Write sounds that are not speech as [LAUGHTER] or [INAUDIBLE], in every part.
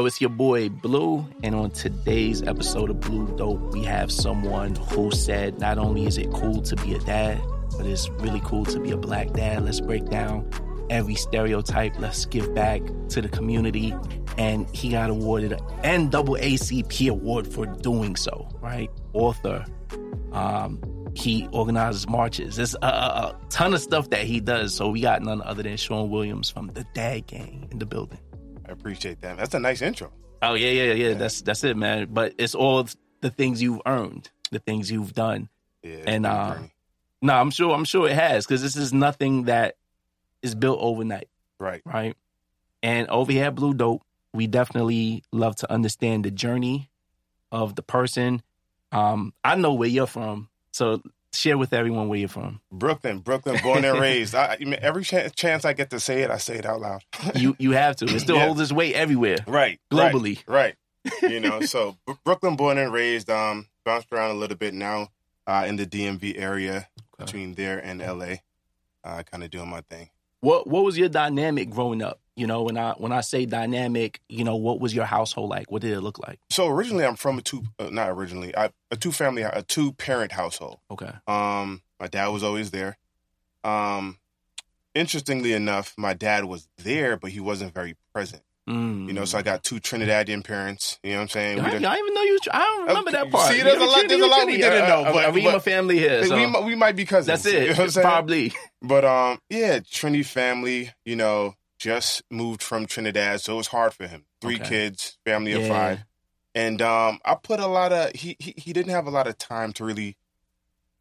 Yo, it's your boy Blue, and on today's episode of Blue Dope, we have someone who said not only is it cool to be a dad, but it's really cool to be a black dad. Let's break down every stereotype. Let's give back to the community. And he got awarded an NAACP award for doing so, right? Author. Um, he organizes marches. There's a, a, a ton of stuff that he does. So we got none other than Sean Williams from the Dad Gang in the building. I appreciate that. That's a nice intro. Oh yeah, yeah, yeah. That's that's it, man. But it's all the things you've earned, the things you've done. Yeah. And uh, no, I'm sure I'm sure it has because this is nothing that is built overnight, right. right? And over here at Blue Dope, we definitely love to understand the journey of the person. Um, I know where you're from, so share with everyone where you're from. Brooklyn, Brooklyn, born and raised. I, I mean, every ch- chance I get to say it, I say it out loud. You you have to. It still [LAUGHS] Yeah. holds its weight everywhere. right. Globally. Right. right. You know, so Br- Brooklyn, born and raised. Um, bounced around a little bit now. Uh, in the DMV area between there and LA. Uh, kind of doing my thing. What what was your dynamic growing up? You know, when I when I say dynamic, you know, what was your household like? What did it look like? So originally, I'm from a two, uh, not originally, I, a two family, a two parent household. Okay. Um, my dad was always there. Um, interestingly enough, my dad was there, but he wasn't very present. Mm. You know, so I got two Trinidadian parents. You know what I'm saying? I, We I even know you. I don't remember Okay, that part. see, there's a lot- there's a lot we didn't know, Uh, but- I mean, my family here. So we, we might be cousins. that's it. You know what I'm saying? Probably. But um, yeah, Trini family. You know, just moved from Trinidad, so it was hard for him. Three Okay. kids, family of Yeah. five, and um, I put a lot of he, he he didn't have a lot of time to really,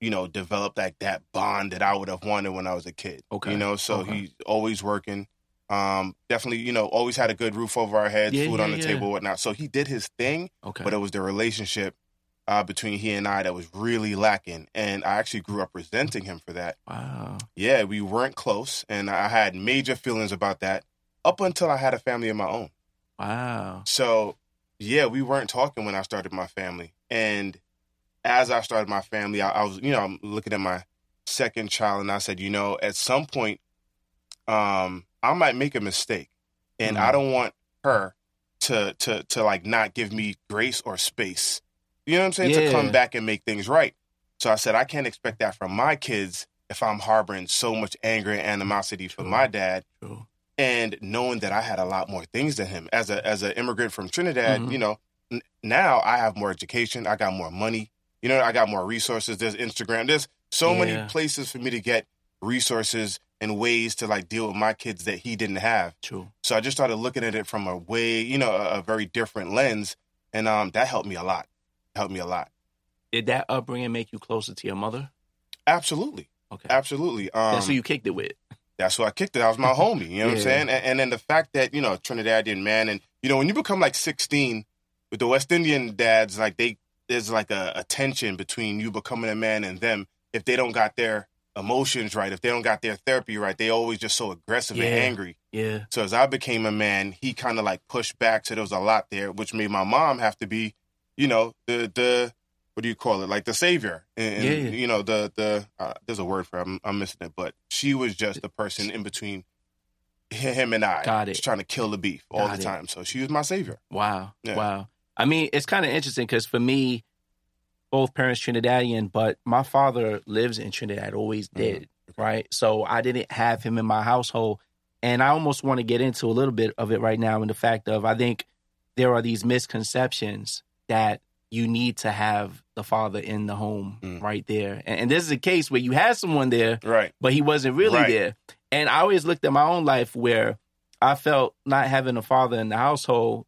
you know, develop like that bond that I would have wanted when I was a kid. Okay. you know, so Okay. he's always working. Um, definitely, you know, always had a good roof over our heads, Yeah, food yeah, on the yeah. table, whatnot. So he did his thing, Okay. but it was the relationship uh, between he and I that was really lacking, and I actually grew up resenting him for that wow. yeah, we weren't close, and I had major feelings about that up until I had a family of my own. Wow. So, yeah, we weren't talking when I started my family, and as I started my family, I, I was, you know, I'm looking at my second child, and I said, you know, at some point, um, I might make a mistake, and Mhm. I don't want her to to to like not give me grace or space. You know what I'm saying? To come back and make things right. So I said, I can't expect that from my kids if I'm harboring so much anger and animosity for my dad and knowing that I had a lot more things than him as a as an immigrant from Trinidad, Mhm. you know, n- now I have more education, I got more money, you know, I got more resources. There's Instagram, there's so Yeah. many places for me to get resources and ways to like deal with my kids that he didn't have. True. So I just started looking at it from a way, you know, a, a very different lens, and um, that helped me a lot. Helped me a lot. Did that upbringing make you closer to your mother? Absolutely, Okay. absolutely. Um, That's who you kicked it with. That's who I kicked it. That was my [LAUGHS] homie. You know what I'm saying? And, and then the fact that you know Trinidadian man, and you know when you become like 16 with the West Indian dads, like they there's like a, a tension between you becoming a man and them. If they don't got their emotions right, if they don't got their therapy right, they always just so aggressive Yeah. and angry. Yeah. So as I became a man, he kind of like pushed back. So there was a lot there, which made my mom have to be, you know, the the what do you call it, like the savior. And, Yeah. you know, the the uh, there's a word for it. I'm, I'm missing it, but she was just the person in between him and I, Got it. just trying to kill the beef all Got the it. time. So she was my savior. Wow. Yeah. Wow. I mean, it's kind of interesting because for me, both parents Trinidadian, but my father lives in Trinidad, always Mm-hmm. did, right? So I didn't have him in my household. And I almost want to get into a little bit of it right now in the fact of I think there are these misconceptions that you need to have the father in the home Mm. right there. And, and this is a case where you had someone there, Right. but he wasn't really Right. there. And I always looked at my own life where I felt not having a father in the household.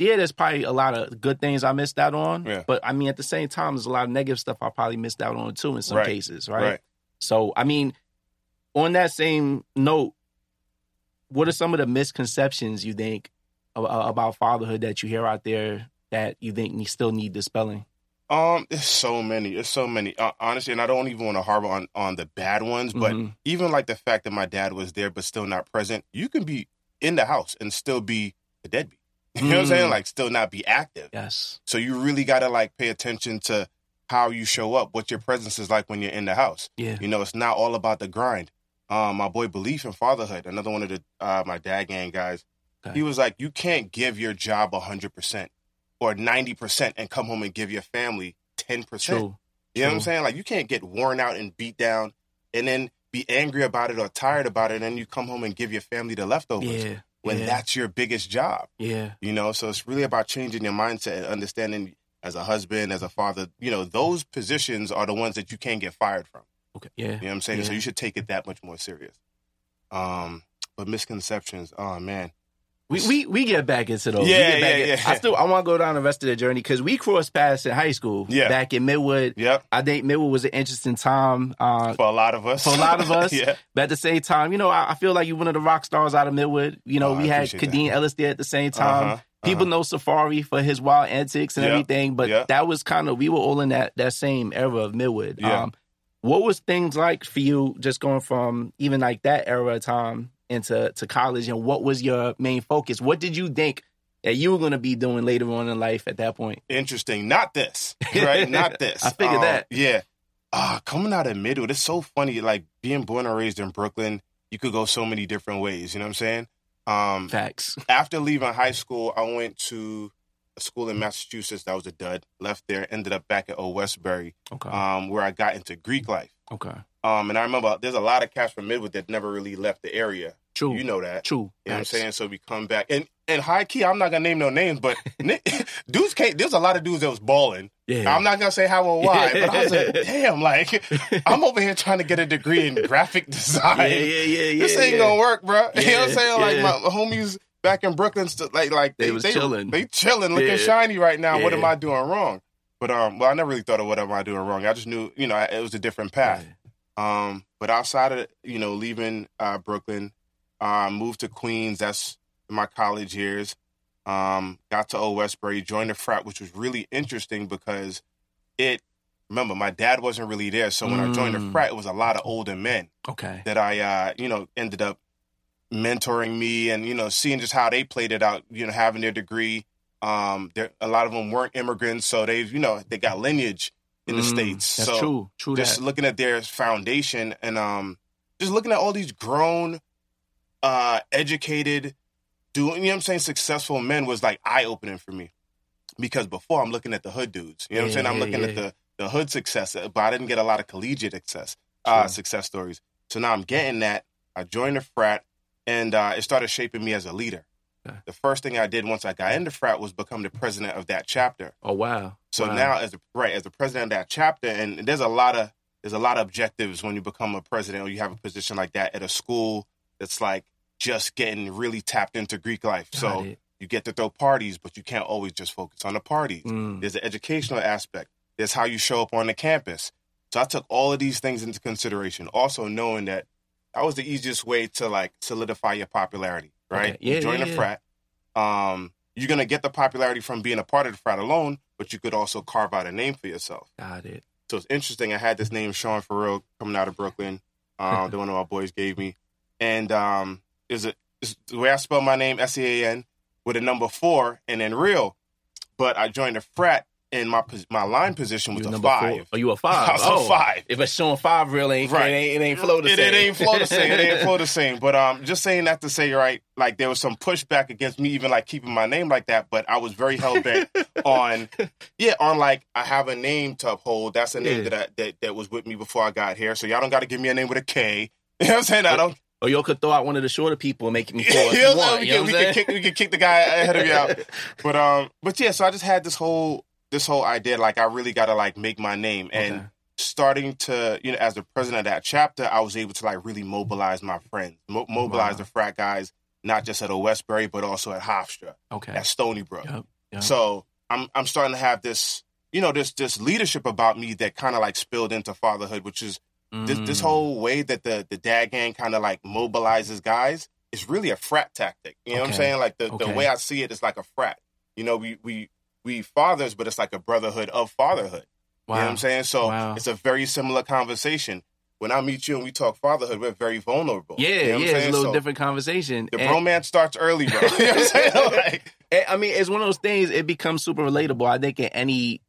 Yeah, there's probably a lot of good things I missed out on. Yeah. But I mean, at the same time, there's a lot of negative stuff I probably missed out on too in some Right. cases, right? Right. So, I mean, on that same note, what are some of the misconceptions you think about fatherhood that you hear out there that you think you still need dispelling? Um, there's so many. There's so many. Uh, honestly, and I don't even want to harbor on on the bad ones, but Mhm. even like the fact that my dad was there but still not present, you can be in the house and still be a deadbeat. You know what I'm saying? Mm. Like still not be active. yes. So you really got to like pay attention to how you show up, what your presence is like when you're in the house. Yeah. You know, it's not all about the grind. Um, my boy Belief in Fatherhood, another one of the uh, my dad gang guys, Okay. He was like, you can't give your job hundred percent or ninety percent and come home and give your family ten percent. You know what I'm saying? Like you can't get worn out and beat down and then be angry about it or tired about it, and then you come home and give your family the leftovers Yeah. When yeah, that's your biggest job. yeah. You know, so it's really about changing your mindset and understanding as a husband, as a father, you know, those positions are the ones that you can't get fired from. Okay. Yeah. You know what I'm saying? So you should take it that much more serious. Um, but misconceptions, oh man. We, we we get back into those. Yeah, we get back yeah, in- yeah. I still I want to go down the rest of the journey because we crossed paths in high school. Yeah. Back in Midwood. Yep. I think Midwood was an interesting time. Uh, For a lot of us. for a lot of [LAUGHS] us. yeah. But at the same time, you know, I, I feel like you're one of the rock stars out of Midwood. You know, Oh, we had Kadeem Ellis there at the same time. Uh-huh, People know Safari for his wild antics and Yeah, everything, but yeah. that was kind of we were all in that that same era of Midwood. Yeah. Um, what was things like for you just going from even like that era of time into to college and what was your main focus? What did you think that you were going to be doing later on in life at that point? Interesting. Not this, right? Not [LAUGHS] this. I figured Um, that. Yeah. Ah, coming out of middle, it's so funny. Like being born and raised in Brooklyn, you could go so many different ways. You know what I'm saying? Um, Facts. after leaving high school, I went to a school in Massachusetts that was a dud. Left there, ended up back at Old Westbury, Okay. um, where I got into Greek life. okay. Um, and I remember there's a lot of cats from Midwood that never really left the area. True. You know that. True. You know what I'm saying? So we come back and and high key, I'm not gonna name no names, but [LAUGHS] dudes can't. There's a lot of dudes that was balling. Yeah. I'm not gonna say how or why, but I was like, [LAUGHS] damn, like I'm over here trying to get a degree in graphic [LAUGHS] design. yeah, yeah, yeah, yeah. this ain't yeah. gonna work, bro. you know what I'm saying? Like my homies back in Brooklyn, like like They was chilling. They chilling, looking Yeah. shiny right now. What am I doing wrong? But um, well, I never really thought of what am I doing wrong. I just knew, you know, it was a different path. Um, but outside of you know leaving uh, Brooklyn, uh, moved to Queens. That's my college years. Um, got to Old Westbury, joined the frat, which was really interesting because it. Remember, my dad wasn't really there, so when I joined the Mm. frat, it was a lot of older men Okay. that I, uh, you know, ended up mentoring me and you know seeing just how they played it out. You know, having their degree. Um, a lot of them weren't immigrants, so they, you know, they got lineage in the Mm, states. That's so true. True. just that. looking at their foundation and um just looking at all these grown uh educated doing you know what I'm saying successful men was like eye opening for me. Because before I'm looking at the hood dudes. You know what I'm saying? I'm Yeah, looking at the the hood success but I didn't get a lot of collegiate success uh success stories. So now I'm getting that. I joined the frat and uh it started shaping me as a leader. The first thing I did once I got into frat was become the president of that chapter. Oh wow. so Wow. now, as the right as the president of that chapter, and there's a lot of there's a lot of objectives when you become a president or you have a position like that at a school that's like just getting really tapped into Greek life. Got so it. you get to throw parties, but you can't always just focus on the parties. Mm. There's an educational aspect. There's how you show up on the campus. So I took all of these things into consideration. Also knowing that that was the easiest way to like solidify your popularity. Right? Okay. Yeah, you join yeah, a yeah. frat. Um, you're gonna get the popularity from being a part of the frat alone, but you could also carve out a name for yourself. Got it. So it's interesting. I had this name Sean Farrell coming out of Brooklyn. [LAUGHS] Uh, that one of my boys gave me, and um, is it is the way I spell my name S E A N with a number four and then real. But I joined a frat, and my my line position was a five. Four. Oh, you a five? [LAUGHS] I was oh. a five. If it's showing five, real ain't Right. it ain't, it ain't flow the it, same. it ain't flow the same. It ain't flow the [LAUGHS] same. But um, just saying that to say, right, like there was some pushback against me even like keeping my name like that. But I was very hell bent [LAUGHS] on, yeah, on like I have a name to uphold. That's a name Yeah. that I, that that was with me before I got here. So y'all don't got to give me a name with a K. You know what I'm saying? I don't. Or y'all could throw out one of the shorter people and make me [LAUGHS] four. if You want, we, you know can, we, can kick, we can kick the guy ahead of you [LAUGHS] out. But um, but yeah. So I just had this whole this whole idea like I really got to like make my name and. Okay. starting to, you know, as the president of that chapter, I was able to like really mobilize my friends, mo- mobilize Wow. the frat guys, not just at Westbury, but also at Hofstra, Okay. at Stony Brook. Yep. Yep. So I'm I'm starting to have this, you know, this this leadership about me that kind of like spilled into fatherhood, which is this this Mm. whole way that the the dad gang kind of like mobilizes guys is really a frat tactic. You know what I'm saying? Like the, Okay. the way I see it is like a frat. You know, we we we fathers, but it's like a brotherhood of fatherhood. wow. You know what I'm saying? So Wow. it's a very similar conversation. When I meet you and we talk fatherhood, we're very vulnerable. Yeah, You know yeah, it's a little So different conversation. The And- bromance starts early, bro. [LAUGHS] you know what I'm [LAUGHS] saying? Like, I mean, it's one of those things. It becomes super relatable. I think in any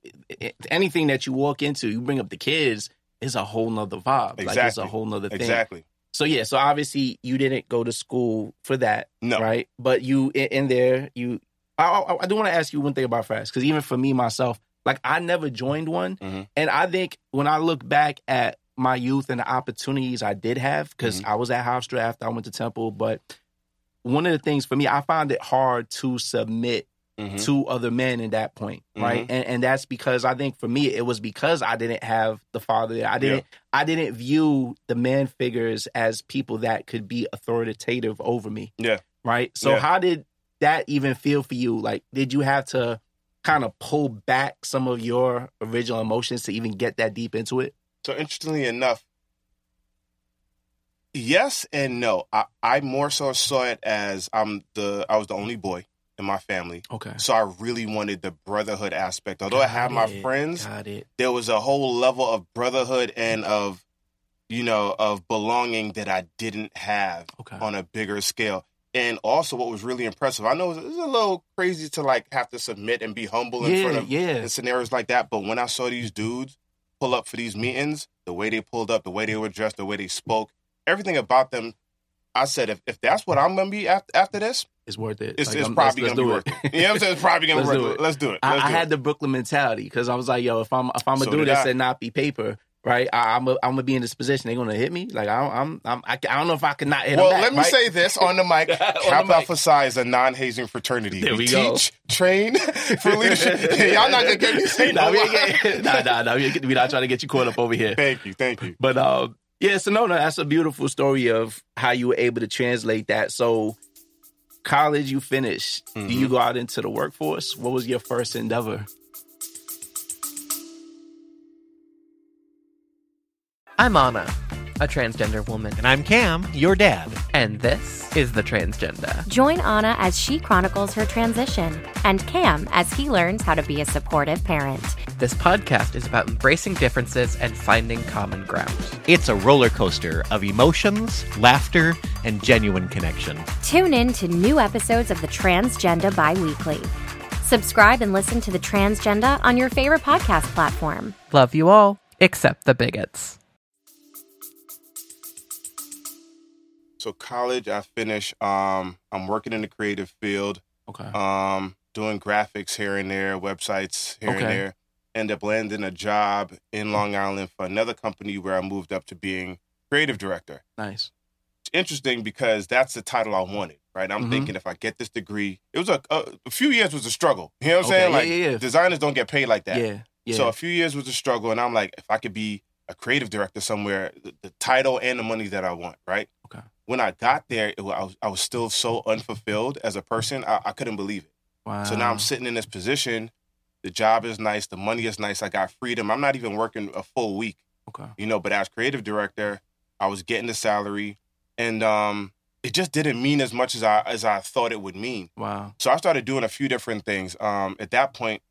anything that you walk into, you bring up the kids, it's a whole nother vibe. Like it's a Exactly. whole nother thing. exactly. So yeah, so obviously you didn't go to school for that, No. right? But you in, in there, you. I, I, I do want to ask you one thing about fast because even for me myself, like I never joined one, Mhm. and I think when I look back at my youth and the opportunities I did have, because Mm-hmm. I was at Hofstra after I went to Temple, but one of the things for me, I found it hard to submit Mhm. to other men in that point, right? And and that's because I think for me it was because I didn't have the father. I didn't I didn't view the man figures as people that could be authoritative over me. Yeah. Right? So Yeah. how did that even feel for you? Like did you have to kind of pull back some of your original emotions to even get that deep into it? So interestingly enough, yes and no. I, I more so saw it as I'm the I was the only boy in my family. Okay. So I really wanted the brotherhood aspect. Although I had my friends, Got it. there was a whole level of brotherhood and of you know of belonging that I didn't have Okay. on a bigger scale. And also, what was really impressive, I know it was, a little crazy to like have to submit and be humble in front of yeah. scenarios like that. But when I saw these dudes pull up for these meetings, the way they pulled up, the way they were dressed, the way they spoke, everything about them, I said, if, if that's what I'm gonna be after, after this, It's worth it. it's, Like, it's probably let's- gonna be let's worth it. You know what I'm saying? It's probably gonna [LAUGHS] Let's work. do it. Let's do it. I, Let's I do had it. the Brooklyn mentality because I was like, yo, if I'm if I'm gonna So do this I. and not be paper, right? I, I'm a, I'm gonna be in this position. They're gonna hit me. Like I don't, I'm I'm I, I don't know if I can not hit Well, them back, let me right? say this on the mic. Kappa. Alpha Psi is a non-hazing fraternity. There we, we go. teach, train [LAUGHS] for leadership. [LAUGHS] Y'all not gonna get me saying nah, we lie. ain't get, nah, nah, nah. we- We're not trying to get you caught up over here. Thank you, thank you. But um, yeah, so no, no, that's a beautiful story of how you were able to translate that. So, college, you finished. Do you Mm-hmm. go out into the workforce? What was your first endeavor? I'm Anna, a transgender woman, And I'm Cam, your dad. and this is The Transgender. Join Anna as she chronicles her transition, and Cam as he learns how to be a supportive parent. This podcast is about embracing differences and finding common ground. It's a roller coaster of emotions, laughter, and genuine connection. Tune in to new episodes of The Transgender bi weekly. Subscribe and listen to The Transgender on your favorite podcast platform. Love you all, except the bigots. So college, I finished. Um, I'm working in the creative field. Okay. um, doing graphics here and there, websites here Okay. and there. End up landing a job in Long Island for another company where I moved up to being creative director. nice. It's interesting because that's the title I wanted, right? I'm Mhm. thinking if I get this degree, it was a, a, a few years was a struggle. You know what I'm Okay, saying? yeah, Like yeah, yeah. designers don't get paid like that. Yeah. Yeah. So a few years was a struggle, and I'm like, if I could be a creative director somewhere, the, the title and the money that I want, right? Okay. When I got there, it, I, was, I was still so unfulfilled as a person. I, I couldn't believe it. wow. So now I'm sitting in this position. The job is nice. The money is nice. I got freedom. I'm not even working a full week, Okay. you know. But as creative director, I was getting the salary, and um, it just didn't mean as much as I as I thought it would mean. Wow. So I started doing a few different things. Um, at that point,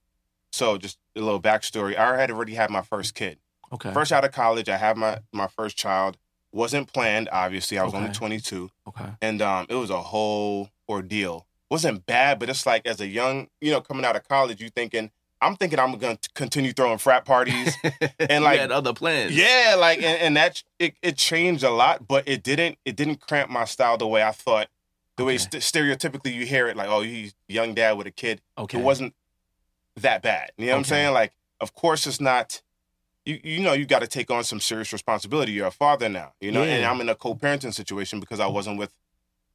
so just a little backstory. I had already had my first kid. Okay. First out of college, I had my my first child. Wasn't planned, obviously. I was only 22, Okay. and um, it was a whole ordeal. wasn't bad, but it's like as a young, you know, coming out of college, you thinking, I'm thinking I'm going to continue throwing frat parties. [LAUGHS] and like- you had other plans. yeah, like and, and that it, it changed a lot, but it didn't it didn't cramp my style the way I thought. The way st- stereotypically you hear it, like, oh, he's a young dad with a kid. Okay. It wasn't that bad. You know what I'm saying? Like, of course, it's not. You you know you got to take on some serious responsibility. You're a father now, you know, and I'm in a co-parenting situation because I wasn't with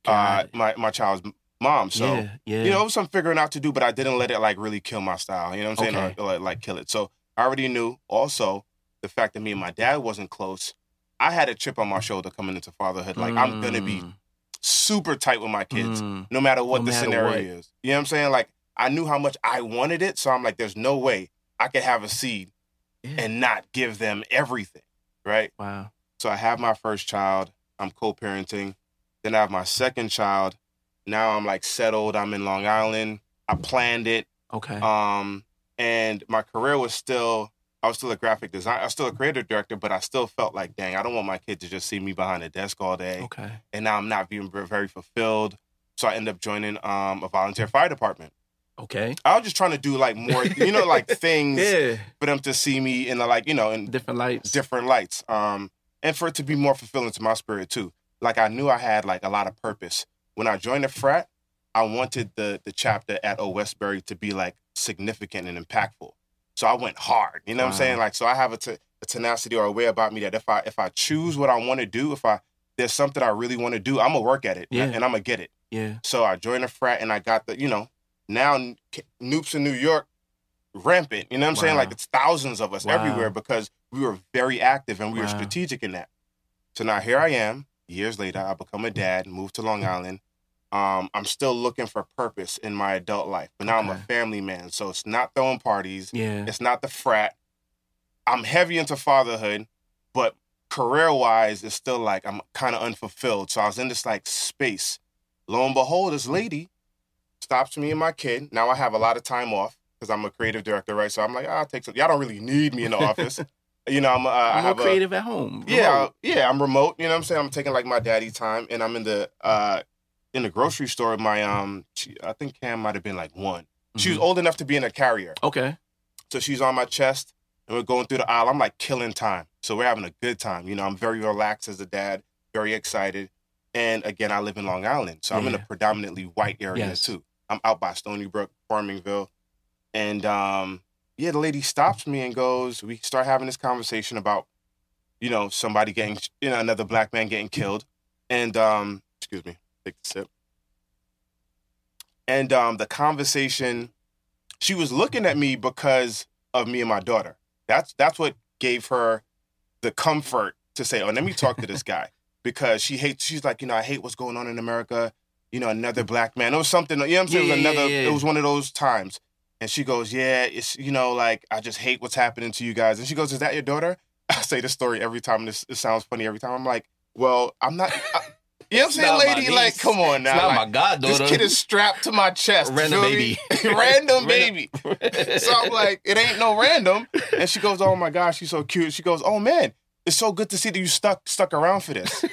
uh, my my child's mom. So yeah. Yeah. you know, it was some figuring out to do, but I didn't let it like really kill my style. You know what I'm saying? Okay. Or, or, like kill it. So I already knew. Also, the fact that me and my dad wasn't close, I had a chip on my shoulder coming into fatherhood. Like I'm gonna be Mm, super tight with my kids, mm. no matter what No the matter scenario what. is. You know what I'm saying? Like I knew how much I wanted it, so I'm like, there's no way I could have a seed Yeah. and not give them everything, right? wow. So I have my first child. I'm co-parenting. Then I have my second child. Now I'm like settled. I'm in Long Island. I planned it. Okay. Um, and my career was still. I was still a graphic designer. I was still a creative director, but I still felt like, dang, I don't want my kid to just see me behind a desk all day. okay. And now I'm not being very fulfilled. So I end up joining um, a volunteer fire department. Okay. I was just trying to do like more, you know, like [LAUGHS] things Yeah. for them to see me in the like, you know, in Different lights. different lights. Um, and for it to be more fulfilling to my spirit too. Like I knew I had like a lot of purpose. When I joined the frat, I wanted the the chapter at O Westbury to be like significant and impactful. So I went hard. You know what I'm saying? Like so I have a, t- a tenacity or a way about me that if I if I choose what I want to do, if I there's something I really want to do, I'm gonna work at it Yeah. and I'm gonna get it. Yeah. So I joined the frat and I got the, you know, now n- K- Nupes in New York rampant. You know what I'm saying? Like it's thousands of us Wow. everywhere because we were very active and we were strategic in that. So now here I am, years later, I become a dad, moved to Long Island. Um, I'm still looking for purpose in my adult life, but now I'm a family man. So it's not throwing parties. Yeah. It's not the frat. I'm heavy into fatherhood, but career wise, it's still like I'm kind of unfulfilled. So I was in this like space. Lo and behold, this lady stops me and my kid. Now I have a lot of time off because I'm a creative director, right? So I'm like, ah, I'll take some. Y'all don't really need me in the office. [LAUGHS] You know, I'm. Uh, I have a, creative at home. yeah, Remote. yeah, I'm remote. You know what I'm saying? I'm taking like my daddy time, and I'm in the uh in the grocery store. My um, she, I think Cam might have been like one. She was Mhm. old enough to be in a carrier. Okay. So she's on my chest and we're going through the aisle. I'm like killing time. So we're having a good time. You know, I'm very relaxed as a dad, very excited. And again, I live in Long Island. So I'm in a predominantly white area Yes. too. I'm out by Stony Brook, Farmingville. And um, yeah, the lady stops me and goes, we start having this conversation about, you know, somebody getting, you know, another black man getting killed. And um, excuse me, take the sip. And um, the conversation, she was looking at me because of me and my daughter. That's that's what gave her the comfort to say, "Oh, let me talk to this [LAUGHS] guy," because she hates. She's like, you know, I hate what's going on in America. You know, another black man. It was something. You know what I'm saying? Yeah, it was another. yeah, yeah. It was one of those times. And she goes, "Yeah, it's you know, like I just hate what's happening to you guys." And she goes, "Is that your daughter?" [LAUGHS] I say this story every time. This it sounds funny every time. I'm like, "Well, I'm not." I, you [LAUGHS] know what I'm saying, lady? Like, come on now. It's not like, my goddaughter. this kid is strapped to my chest. Random baby. [LAUGHS] random Random- baby. So I'm like, it ain't no random. And she goes, Oh my gosh, she's so cute. She goes, Oh man, it's so good to see that you stuck stuck around for this.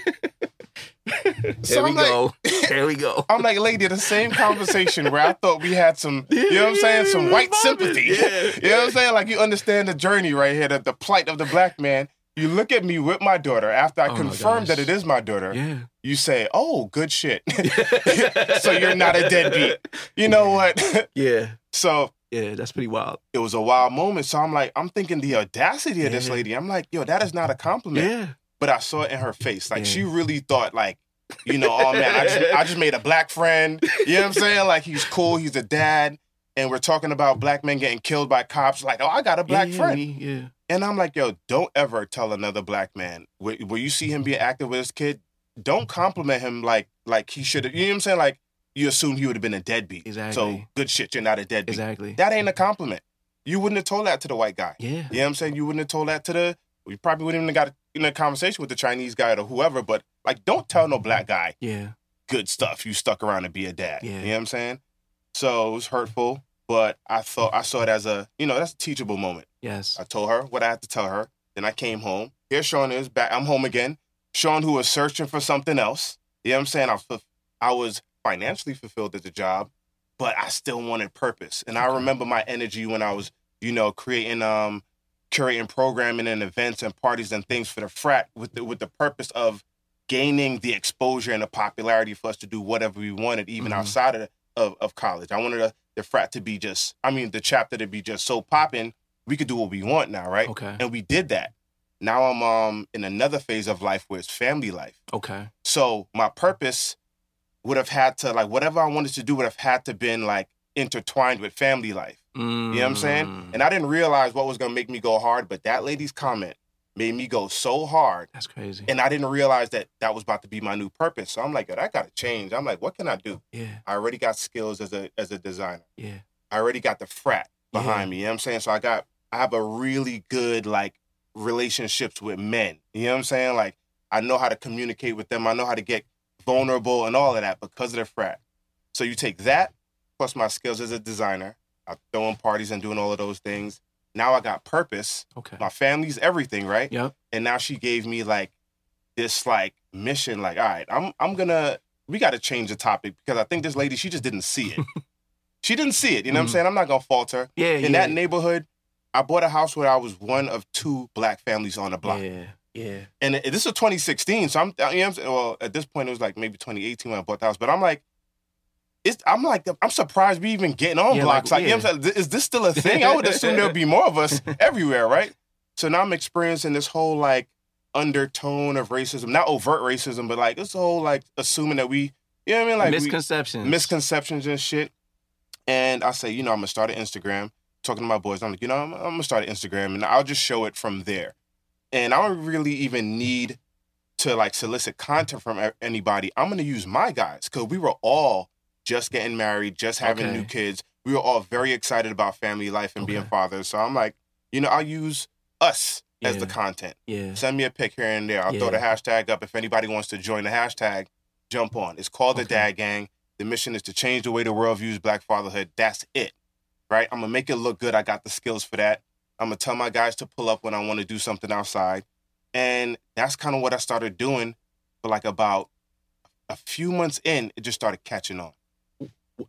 Here so we I'm like, go. [LAUGHS] Here we go. I'm like, lady, the same conversation where I thought we had some, you know what I'm saying, some white sympathy. Yeah. [LAUGHS] You know what I'm saying? Like you understand the journey right here, the, the plight of the black man. You look at me with my daughter after I Oh confirm that it is my daughter. Yeah. You say, "Oh, good shit." [LAUGHS] so you're not a deadbeat. You know what? Yeah. so Yeah. That's pretty wild. it was a wild moment. So I'm like, I'm thinking the audacity of this lady. I'm like, yo, that is not a compliment. Yeah. But I saw it in her face. Like Yeah. she really thought, like, you know, oh man, I just, I just made a black friend. You know what I'm saying? Like he's cool, he's a dad, and we're talking about black men getting killed by cops. Like, oh, I got a black yeah, friend. we- yeah. And I'm like, yo, don't ever tell another black man where, where you see him being active with his kid. Don't compliment him like like he should have. You know what I'm saying? Like you assume he would have been a deadbeat. Exactly. So good shit, you're not a deadbeat. Exactly. That ain't a compliment. You wouldn't have told that to the white guy. Yeah. You know what I'm saying? You wouldn't have told that to the. We probably wouldn't even got in a conversation with the Chinese guy or whoever. But like, don't tell no black guy Yeah. good stuff. You stuck around to be a dad. Yeah. You know what I'm saying? So it was hurtful, but I thought I saw it as a you know that's a teachable moment. Yes. I told her what I had to tell her. Then I came home. Here Sean is back. I'm home again. Sean, who was searching for something else. You know what I'm saying? I was, I was financially fulfilled at the job, but I still wanted purpose. And I remember my energy when I was, you know, creating, um, curating programming and events and parties and things for the frat with the, with the purpose of gaining the exposure and the popularity for us to do whatever we wanted, even Mhm. outside of, of, of college. I wanted the, the frat to be just, I mean, the chapter to be just so popping. We could do what we want now, right? Okay. and we did that. Now I'm um in another phase of life where it's family life. Okay. So my purpose would have had to like whatever I wanted to do would have had to been like intertwined with family life. You know what I'm Mm. saying? And I didn't realize what was gonna make me go hard, but that lady's comment made me go so hard, That's crazy. and I didn't realize that that was about to be my new purpose. So I'm like, I gotta change. I'm like, what can I do? yeah. I already got skills as a as a designer. Yeah. I already got the frat behind Yeah. me. You know what I'm saying? So I got I have a really good like relationships with men. You know what I'm saying? Like I know how to communicate with them. I know how to get vulnerable and all of that because of the frat. So you take that plus my skills as a designer. I'm throwing parties and doing all of those things. Now I got purpose. Okay. My family's everything, right? Yep. And now she gave me like this like mission, like, all right, I'm I'm gonna we gotta change the topic because I think this lady, she just didn't see it. [LAUGHS] she didn't see it. You know what I'm Mhm. saying? I'm not gonna fault her. Yeah. In yeah. that neighborhood, I bought a house where I was one of two black families on the block. Yeah. Yeah. And this is 2016, so I'm, you know what I'm? Well, at this point, it was like maybe 2018 when I bought the house. But I'm like, it's, I'm like, I'm surprised we even getting on Yeah, blocks. like, Like, you know what I'm saying? Is this still a thing? I would assume there'll be more of us [LAUGHS] everywhere, right? So now I'm experiencing this whole like undertone of racism, not overt racism, but like this whole like assuming that we, you know what I mean? Like we- Misconceptions. misconceptions and shit. And I say, you know, I'm gonna start an Instagram. Talking to my boys, I'm like, you know, I'm, I'm gonna start an Instagram, and I'll just show it from there. And I don't really even need to like solicit content from anybody. I'm gonna use my guys because we were all just getting married, just having Okay. new kids. We were all very excited about family life and being fathers. So I'm like, you know, I'll use us as the content. Yeah. Send me a pic here and there. I'll throw the hashtag up. If anybody wants to join the hashtag, jump on. It's called the Okay. Dad Gang. The mission is to change the way the world views black fatherhood. That's it. Right? I'm gonna make it look good. I got the skills for that. I'm gonna tell my guys to pull up when I want to do something outside. And that's kind of what I started doing for like about a few months in, it just started catching on.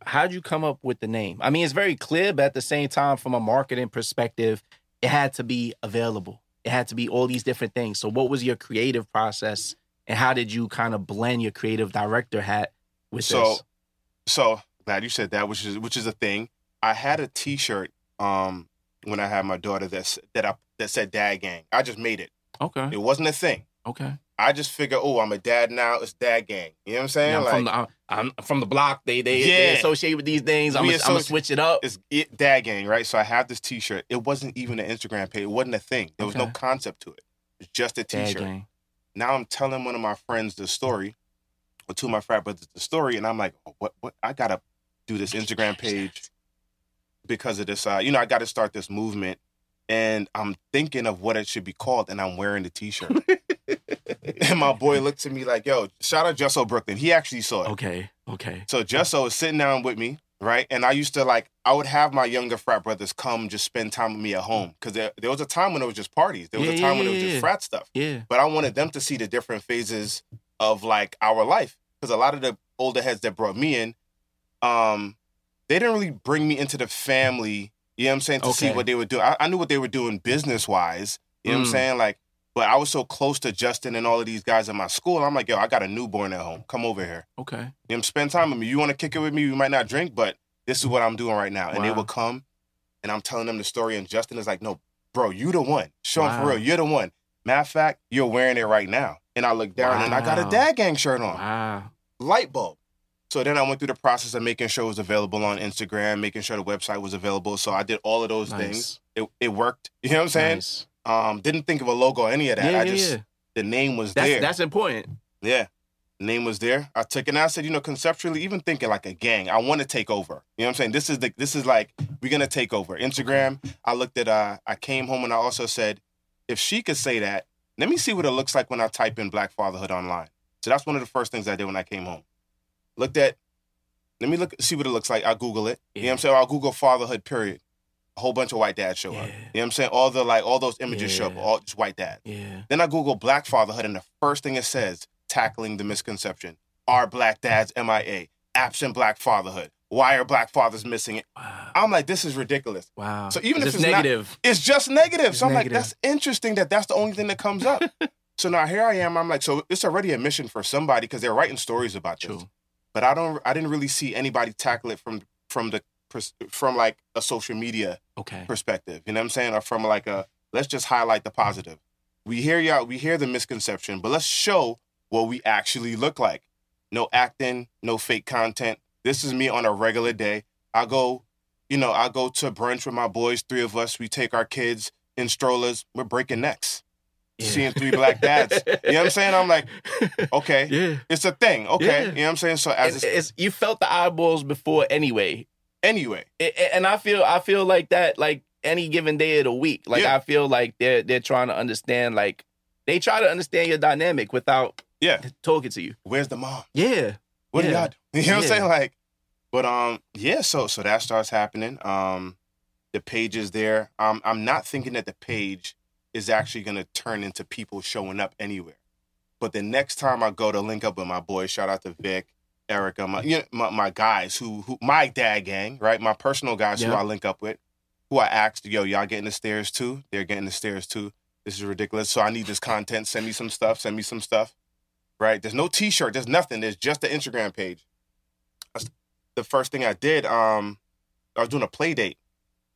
How'd you come up with the name? I mean, it's very clear, but at the same time, from a marketing perspective, it had to be available. It had to be all these different things. So, what was your creative process, and how did you kind of blend your creative director hat with So this? so So, glad you said that, which is which is a thing. I had a T-shirt um when I had my daughter that's that I that said Dad Gang. I just made it. Okay. It wasn't a thing. Okay. I just figure, oh, I'm a dad now. It's Dad Gang. You know what I'm saying? Yeah, I'm like, from the I'm, I'm from the block. They they, they associate with these things. I'm gonna I'm gonna switch it up. it's it, Dad Gang, right? So I have this T-shirt. It wasn't even an Instagram page. It wasn't a thing. There was no concept to it. It's just a T-shirt. Now I'm telling one of my friends the story, or two of my frat brothers the story, and I'm like, oh, what? What? I gotta do this Instagram page because of this. Uh, you know, I got to start this movement, and I'm thinking of what it should be called, and I'm wearing the T-shirt. [LAUGHS] [LAUGHS] and my boy looked at me like, "Yo, shout out Jusso Brooklyn. He actually saw it. Okay. Okay. So Jusso was sitting down with me, right? And I used to like, I would have my younger frat brothers come just spend time with me at home because there, there was a time when it was just parties. There was Yeah, a time yeah, when it was yeah, just frat stuff. Yeah. But I wanted them to see the different phases of like our life because a lot of the older heads that brought me in, um, they didn't really bring me into the family. You know what I'm saying? To see what they were doing. I, I knew what they were doing business wise. You know what I'm Mm. saying? Like, but I was so close to Justin and all of these guys in my school. I'm like, yo, I got a newborn at home. Come over here. Okay. You know, spend time with me. You want to kick it with me? We might not drink, but this is what I'm doing right now. And they Wow. would come, and I'm telling them the story, and Justin is like, "No, bro, you the one. Show him for real. You're the one. Matter of fact, you're wearing it right now." And I look down, and I got a Wow. Dad Gang shirt on. Wow. Light bulb. So then I went through the process of making sure it was available on Instagram, making sure the website was available. So I did all of those Nice. things. It, it worked. You know what I'm saying? Nice. Um, didn't think of a logo or any of that. Yeah, I yeah, just yeah. the name was That's there. that's important. Yeah. Name was there. I took it and I said, you know, conceptually, even thinking like a gang, I want to take over. You know what I'm saying? This is the this is like we're gonna take over. Instagram. I looked at uh I came home and I also said, if she could say that, let me see what it looks like when I type in black fatherhood online. So that's one of the first things I did when I came home. Looked at let me look see what it looks like. I'll Google it. You know what I'm saying? I'll Google fatherhood, period. A whole bunch of white dads show up. You know what I'm saying? All the like all those images show up, all just white dads. Yeah. Then I Google black fatherhood, and the first thing it says, tackling the misconception. Are black dads MIA? Absent black fatherhood. Why are black fathers missing it? Wow. I'm like, this is ridiculous. Wow. So even if it's it's not- negative. It's just negative. It's so I'm negative. like, that's interesting that that's the only thing that comes up. [LAUGHS] so now here I am. I'm like, so it's already a mission for somebody because they're writing stories about this. But I don't. I didn't really see anybody tackle it from from the pers- from like a social media Okay. perspective. You know what I'm saying? Or from like a let's just highlight the positive. We hear y'all, we hear the misconception, but let's show what we actually look like. No acting, no fake content. This is me on a regular day. I go, you know, I go to brunch with my boys, three of us. We take our kids in strollers. We're breaking necks. Yeah. Seeing three black dads. You know what I'm saying? I'm like, [LAUGHS] okay, yeah. it's a thing. Okay. Yeah. You know what I'm saying? So as it's, it's, you felt the eyeballs before anyway. Anyway, and I feel I feel like that like any given day of the week. Like Yeah. I feel like they're they're trying to understand like they try to understand your dynamic without yeah. talking to you. Where's the mom? Yeah. What Yeah. do y'all do? [LAUGHS] You know what I'm saying? Like, but um, yeah. So so that starts happening. Um, the page is there. Um, I'm not thinking that the page is actually gonna turn into people showing up anywhere. But the next time I go to link up with my boy, shout out to Vic, Erica, my you know, my, my guys who who my dad gang, right? My personal guys who I link up with, who I asked, yo, y'all getting the stares too? They're getting the stares too. this is ridiculous. So I need this content. Send me some stuff. Send me some stuff. Right? There's no T-shirt. There's nothing. There's just the Instagram page. That's the first thing I did. Um, I was doing a play date,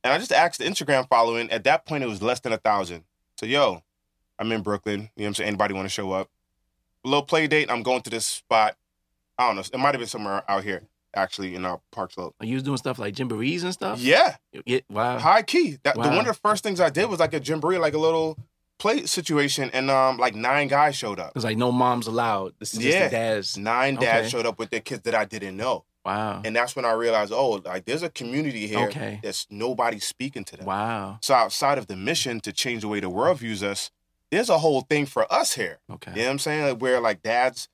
and I just asked the Instagram following. At that point, it was less than a thousand. So yo, I'm in Brooklyn. You know what I'm saying? Anybody want to show up? A little play date. I'm going to this spot. I don't know. It might have been somewhere out here, actually, in our Park Slope. Are you was doing stuff like jamborees and stuff? Yeah, Yeah. Wow. high key. That the one of the first things I did was like a jamboree, like a little play situation, and um, like nine guys showed up. It's like no moms allowed. This is just Yeah. the dads. Nine dads Okay. showed up with their kids that I didn't know, Wow. and that's when I realized, oh, like there's a community here Okay. that's nobody speaking to them. Wow. So outside of the mission to change the way the world views us, there's a whole thing for us here. Okay. You know what I'm saying? Like, where like dads,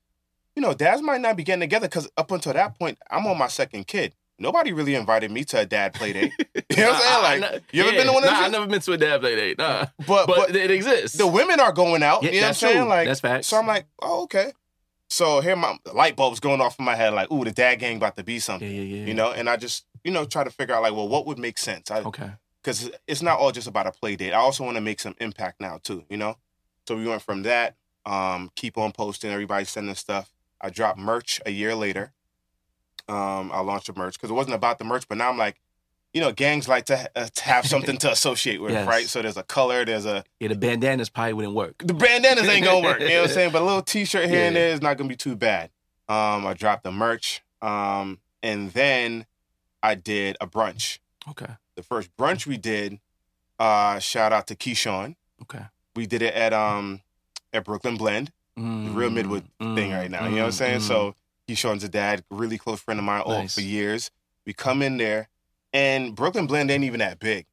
you know, dads might not be getting together because up until that point, I'm on my second kid. Nobody really invited me to a dad play date. [LAUGHS] [LAUGHS] you know what I'm saying? Like, you ever yeah. been to one of Nah, those? I've never been to a dad play date. Nah. but, But, but it exists. the women are going out. Yeah, you know what I'm saying? true. Like, That's facts. so I'm like, oh, okay. So here my light bulbs going off in my head, like, ooh, the dad gang about to be yeah, something. yeah, yeah. You know, and I just, you know, try to figure out like, well, what would make sense? I, Okay. because it's not all just about a play date. I also want to make some impact now too, you know. So we went from that, um, keep on posting, everybody sending stuff. I dropped merch a year later. Um, I launched a merch because it wasn't about the merch, but now I'm like, you know, gangs like to, uh, to have something to [LAUGHS] associate with, Yes. right? So there's a color, there's a Yeah, the bandanas probably wouldn't work. the bandanas ain't gonna work. You know what I'm [LAUGHS] saying? But a little T-shirt here and Yeah. there is not gonna be too bad. Um, I dropped the merch, um, and then I did a brunch. Okay. The first brunch we did, uh, shout out to Keyshawn. Okay. We did it at um at Brooklyn Blend, the real Midwood thing right now. You know what I'm mm-hmm. saying? Mm-hmm. So Keyshawn's a dad, really close friend of mine all Nice. for years. We come in there, and Brooklyn Blend ain't even that big.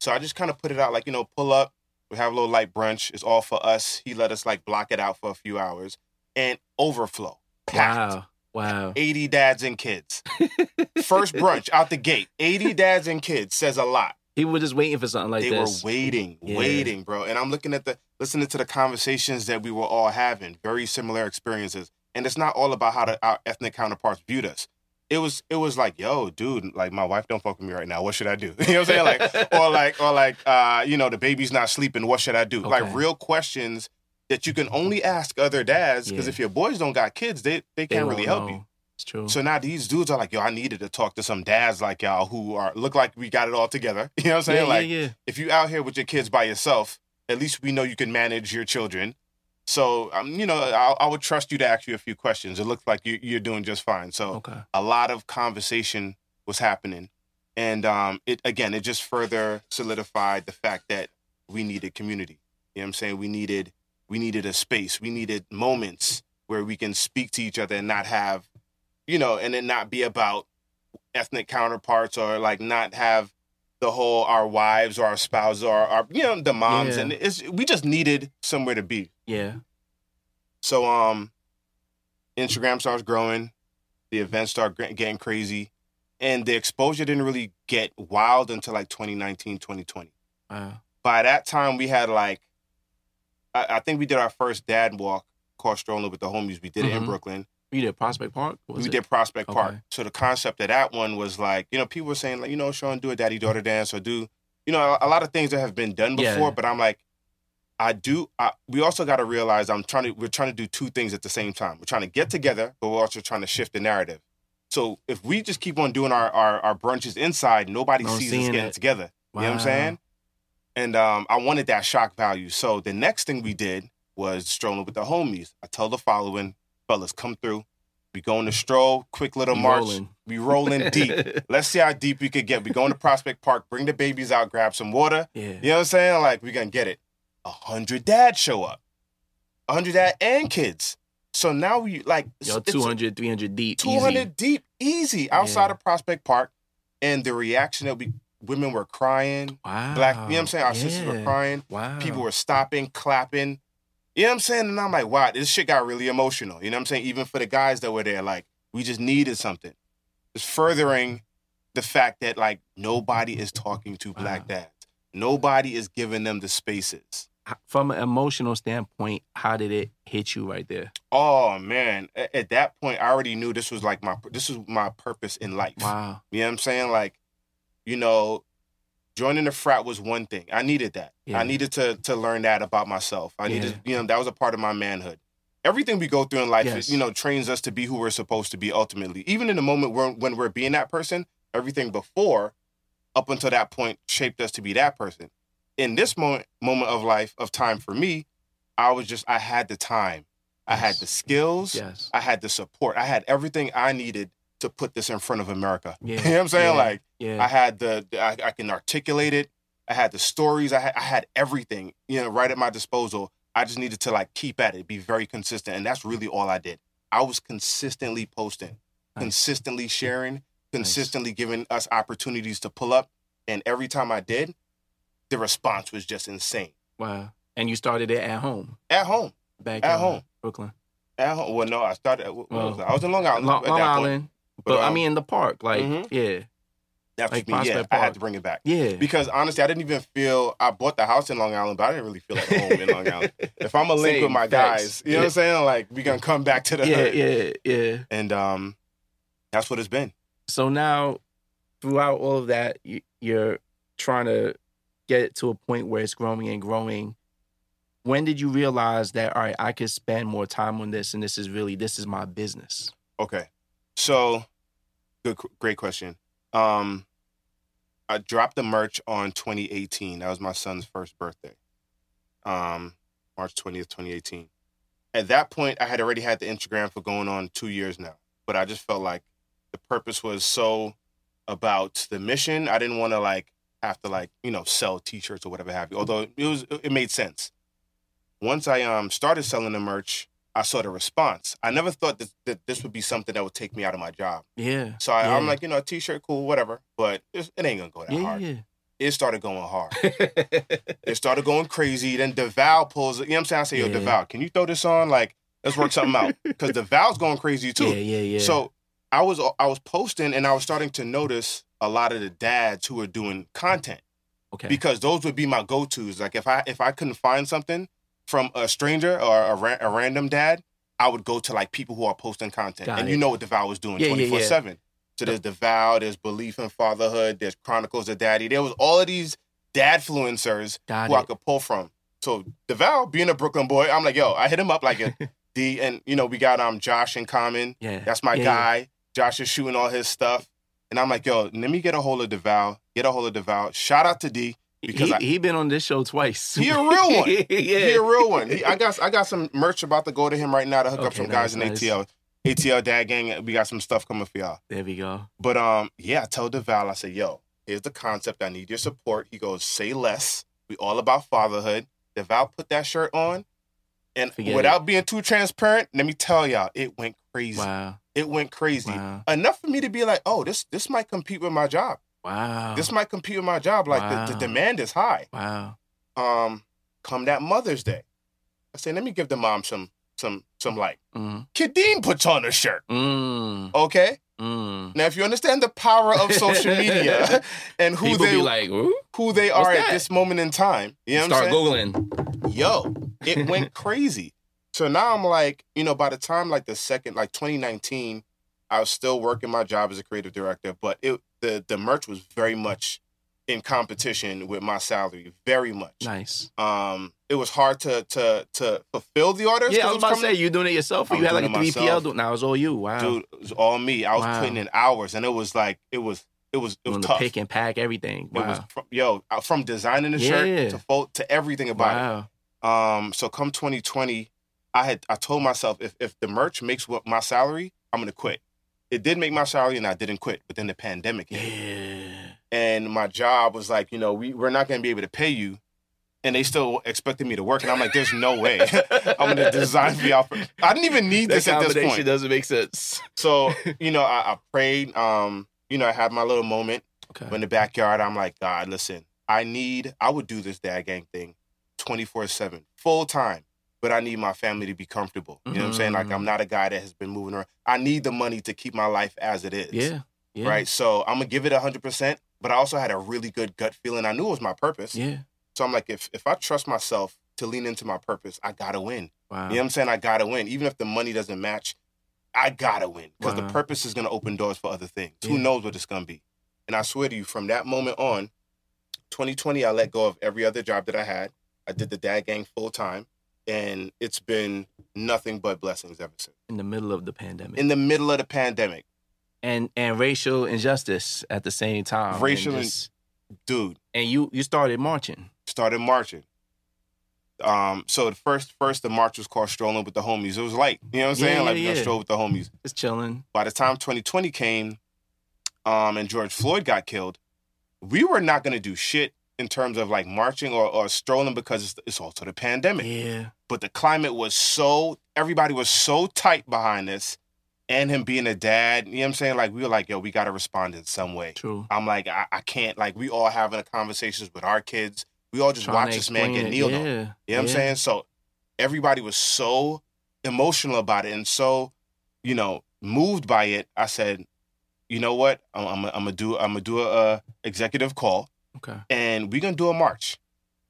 So I just kind of put it out like you know, pull up. We have a little light brunch. It's all for us. He let us like block it out for a few hours and overflow. Packed. wow. Wow. 80 dads and kids. [LAUGHS] First brunch out the gate. 80 dads and kids says a lot People were just waiting for something like they this. They were waiting, Yeah. waiting, bro. And I'm looking at the listening to the conversations that we were all having, very similar experiences. And it's not all about how the, our ethnic counterparts viewed us. It was it was like, yo, dude, like my wife don't fuck with me right now. What should I do? [LAUGHS] you know what I'm saying? Like, or [LAUGHS] like, or like, uh, you know, the baby's not sleeping. What should I do? Like real questions that you can only ask other dads because Yeah. if your boys don't got kids, they they They can't won't really help know. you. It's true. So now these dudes are like, yo, I needed to talk to some dads like y'all who are look like we got it all together. [LAUGHS] You know what I'm saying? yeah, like, yeah, yeah. if you out here with your kids by yourself, at least we know you can manage your children. So, um, you know, I, I would trust you to ask you a few questions. It looks like you, you're doing just fine. So, Okay. a lot of conversation was happening, and um, it again, it just further solidified the fact that we needed community. You know what I'm saying? We needed we needed a space. We needed moments where we can speak to each other and not have, you know, and it not be about ethnic counterparts or like not have the whole our wives or our spouses or our you know the moms Yeah. and it's we just needed somewhere to be. Yeah. So um, Instagram starts growing, the events start getting crazy, and the exposure didn't really get wild until like 2019, 2020. Wow. By that time, we had like, I, I think we did our first dad walk, called stroller with the homies. We did it in Mhm. Brooklyn. You did Prospect Park? Was we it? did Prospect Park. So the concept of that one was like, you know, people were saying like, you know, Sean, do a daddy daughter dance or do, you know, a, a lot of things that have been done Yeah. before. But I'm like, I do. I, we also got to realize I'm trying to. We're trying to do two things at the same time. We're trying to get together, but we're also trying to shift the narrative. So if we just keep on doing our our, our brunches inside, nobody No sees us getting it. together. You know what I'm saying? And um, I wanted that shock value. So the next thing we did was strolling with the homies. I tell the following, fellas, come through. We going to stroll, quick little We march. rolling. We rolling deep. [LAUGHS] Let's see how deep we could get. We going to Prospect Park, bring the babies out, grab some water. Yeah. You know what I'm saying? Like we gonna get it. A hundred dads show up. A hundred dad and kids. So now we like Yo, 200, 300 deep. two hundred Easy. deep, easy outside Yeah. of Prospect Park, and the reaction that we women were crying, Wow. black. You know what I'm saying? Our sisters were crying. Wow. People were stopping, clapping. You know what I'm saying? And I'm like, wow, this shit got really emotional. You know what I'm saying? Even for the guys that were there, like, we just needed something. It's furthering the fact that, like, nobody is talking to black Wow. dads. Nobody is giving them the spaces. From an emotional standpoint, how did it hit you right there? Oh man. At that point, I already knew this was like my this was my purpose in life. Wow. You know what I'm saying? Like, you know, joining the frat was one thing. I needed that. Yeah. I needed to to learn that about myself. I needed, Yeah. you know, that was a part of my manhood. Everything we go through in life, Yes. you know, trains us to be who we're supposed to be ultimately. Even in the moment when, when we're being that person, everything before, up until that point, shaped us to be that person. In this moment moment of life, of time for me, I was just I had the time. I had the skills. Yes. I had the support. I had everything I needed to put this in front of America. [LAUGHS] Yeah. you know what I'm saying? Yeah. Like Yeah. I had the, I, I can articulate it. I had the stories. I had, I had everything, you know, right at my disposal. I just needed to like keep at it, be very consistent, and that's really all I did. I was consistently posting, Nice. consistently sharing, consistently giving us opportunities to pull up, and every time I did, the response was just insane. wow. And you started it at home, At home, back At in home. Brooklyn, at home. Well, no, I started. What Well, was I? I was in Long Island. Long, Long. Island. But, I um, mean, in the park, like, Mhm. yeah, like me. Yeah, Prospect I Park. had to bring it back. yeah. Because honestly, I didn't even feel I bought the house in Long Island, but I didn't really feel at home in Long Island. [LAUGHS] If I'm a link Same, with my facts. guys, you know what I'm saying? Like we gonna come back to the yeah, hood. yeah, yeah. And um that's what it's been. So now, throughout all of that, you, you're trying to get it to a point where it's growing and growing. When did you realize that all right, I could spend more time on this, and this is really this is my business? Okay. So good great question. Um I dropped the merch on 2018. That was my son's first birthday. Um March 20th, 2018. At that point, I had already had the Instagram for going on 2 years now. But I just felt like the purpose was so about the mission. I didn't want to like have to like, you know, sell t-shirts or whatever have you. Although it was it made sense. Once I um started selling the merch, I saw the response. I never thought that, that this would be something that would take me out of my job. Yeah. So I, yeah. I'm like, you know, a t-shirt, cool, whatever. But it's, it ain't gonna go that yeah, hard. yeah. It started going hard. [LAUGHS] it started going crazy. Then DeVal pulls, you know what I'm saying? I say, yo, Yeah. DeVal, can you throw this on? Like, let's work something out. [LAUGHS] Because DeVal's going crazy too. yeah, yeah, yeah. So I was I was posting and I was starting to notice a lot of the dads who were doing content okay, because those would be my go-tos. Like if I if I couldn't find something from a stranger or a, ra- a random dad, I would go to like people who are posting content. Got and it. you know what DeVal was doing Yeah, yeah, twenty yeah. four seven. So there's DeVal, there's Beleaf in Fatherhood, there's Chronicles of Daddy. There was all of these dad influencers got who I could pull from. So DeVal, being a Brooklyn boy, I'm like, yo, I hit him up like a [LAUGHS] D, and you know we got um Josh in common. Yeah, That's my yeah, guy. Josh is shooting all his stuff. And I'm like, yo, let me get a hold of DeVal. Get a hold of DeVal. Shout out to D. because he I- he been on this show twice. He a real one. yeah, [LAUGHS] He a real one. He, I got I got some merch about to go to him right now to hook up Okay, some guys nice, in ATL. ATL Dad Gang. We got some stuff coming for y'all. There we go. But um, yeah, I told DeVal, I said, yo, here's the concept. I need your support. He goes, say less. We all about fatherhood. DeVal put that shirt on. And Forget without being too transparent, let me tell y'all, it went crazy. Wow, It went crazy. wow, Enough for me to be like, oh, this this might compete with my job. Wow. This might compete with my job. Like the, Wow. the demand is high. wow. Um, come that Mother's Day. I say, let me give the mom some some some like. Mm, Kadeen puts on a shirt. mm, Okay. mm. Now, if you understand the power of social [LAUGHS] media and who People they be like, who they are at this moment in time, you know what I'm saying? Start Googling. Yo, it [LAUGHS] went crazy. So now I'm like, you know, by the time like the second, like 2019, I was still working my job as a creative director, but it the the merch was very much in competition with my salary, very much. Nice. Um, it was hard to to to fulfill the orders. Yeah, I was about to say you doing it yourself. Or you had like a three PL. Do- now it's all you. Wow. dude, it was all me. I was Wow. putting in hours, and it was like it was it was it was Doing tough. pick and pack everything. It was Wow. from, yo uh, from designing the Yeah. shirt to fold to everything about Wow. it. Um, so come 2020, I had I told myself if if the merch makes what my salary, I'm gonna quit. It did make my salary, and I didn't quit. But then the pandemic hit, Yeah. and my job was like, you know, we we're not gonna be able to pay you, and they still expected me to work, and I'm like, there's no way [LAUGHS] I'm gonna design for y'all. For, I didn't even need That this at this point. doesn't make sense. So [LAUGHS] you know, I, I prayed. Um, you know, I had my little moment Okay. in the backyard. I'm like, God, listen, I need. I would do this dad gang thing, 24 seven, full time. But I need my family to be comfortable. You know what I'm saying? Like. I'm mm. not a guy that has been moving around. I need the money to keep my life as it is. Yeah. Yeah. Right. So I'm gonna give it 100. percent But I also had a really good gut feeling. I knew it was my purpose. Yeah. So I'm like, if if I trust myself to lean into my purpose, I gotta win. Wow. You know what I'm saying? I gotta win. Even if the money doesn't match, I gotta win. Because Wow. the purpose is gonna open doors for other things. Who knows what it's gonna be? And I swear to you, from that moment on, 2020, I let go of every other job that I had. I did the dad gang full time, and it's been nothing but blessings ever since. In the middle of the pandemic. In the middle of the pandemic, and and racial injustice at the same time. Racial and, in- just- dude, and you you started marching. started marching. Um, so the first first the march was called Strolling with the Homies. It was light, you know what I'm saying? yeah, like gonna yeah. stroll with the homies. It's chilling. By the time 2020 came, um, and George Floyd got killed, we were not gonna do shit in terms of like marching or, or strolling because it's, it's also the pandemic. Yeah. But the climate was so everybody was so tight behind this, and him being a dad. You know what I'm saying? Like we were like, yo, we gotta respond in some way. True. I'm like, I, I can't. Like we all having conversations with our kids. We all just Trying watch this man get it. kneeled yeah. on. You know what I'm saying? So everybody was so emotional about it and so, you know, moved by it. I said, you know what? I'm, I'm, I'm gonna do. I'm gonna do a, uh executive call, Okay. and we're gonna do a march.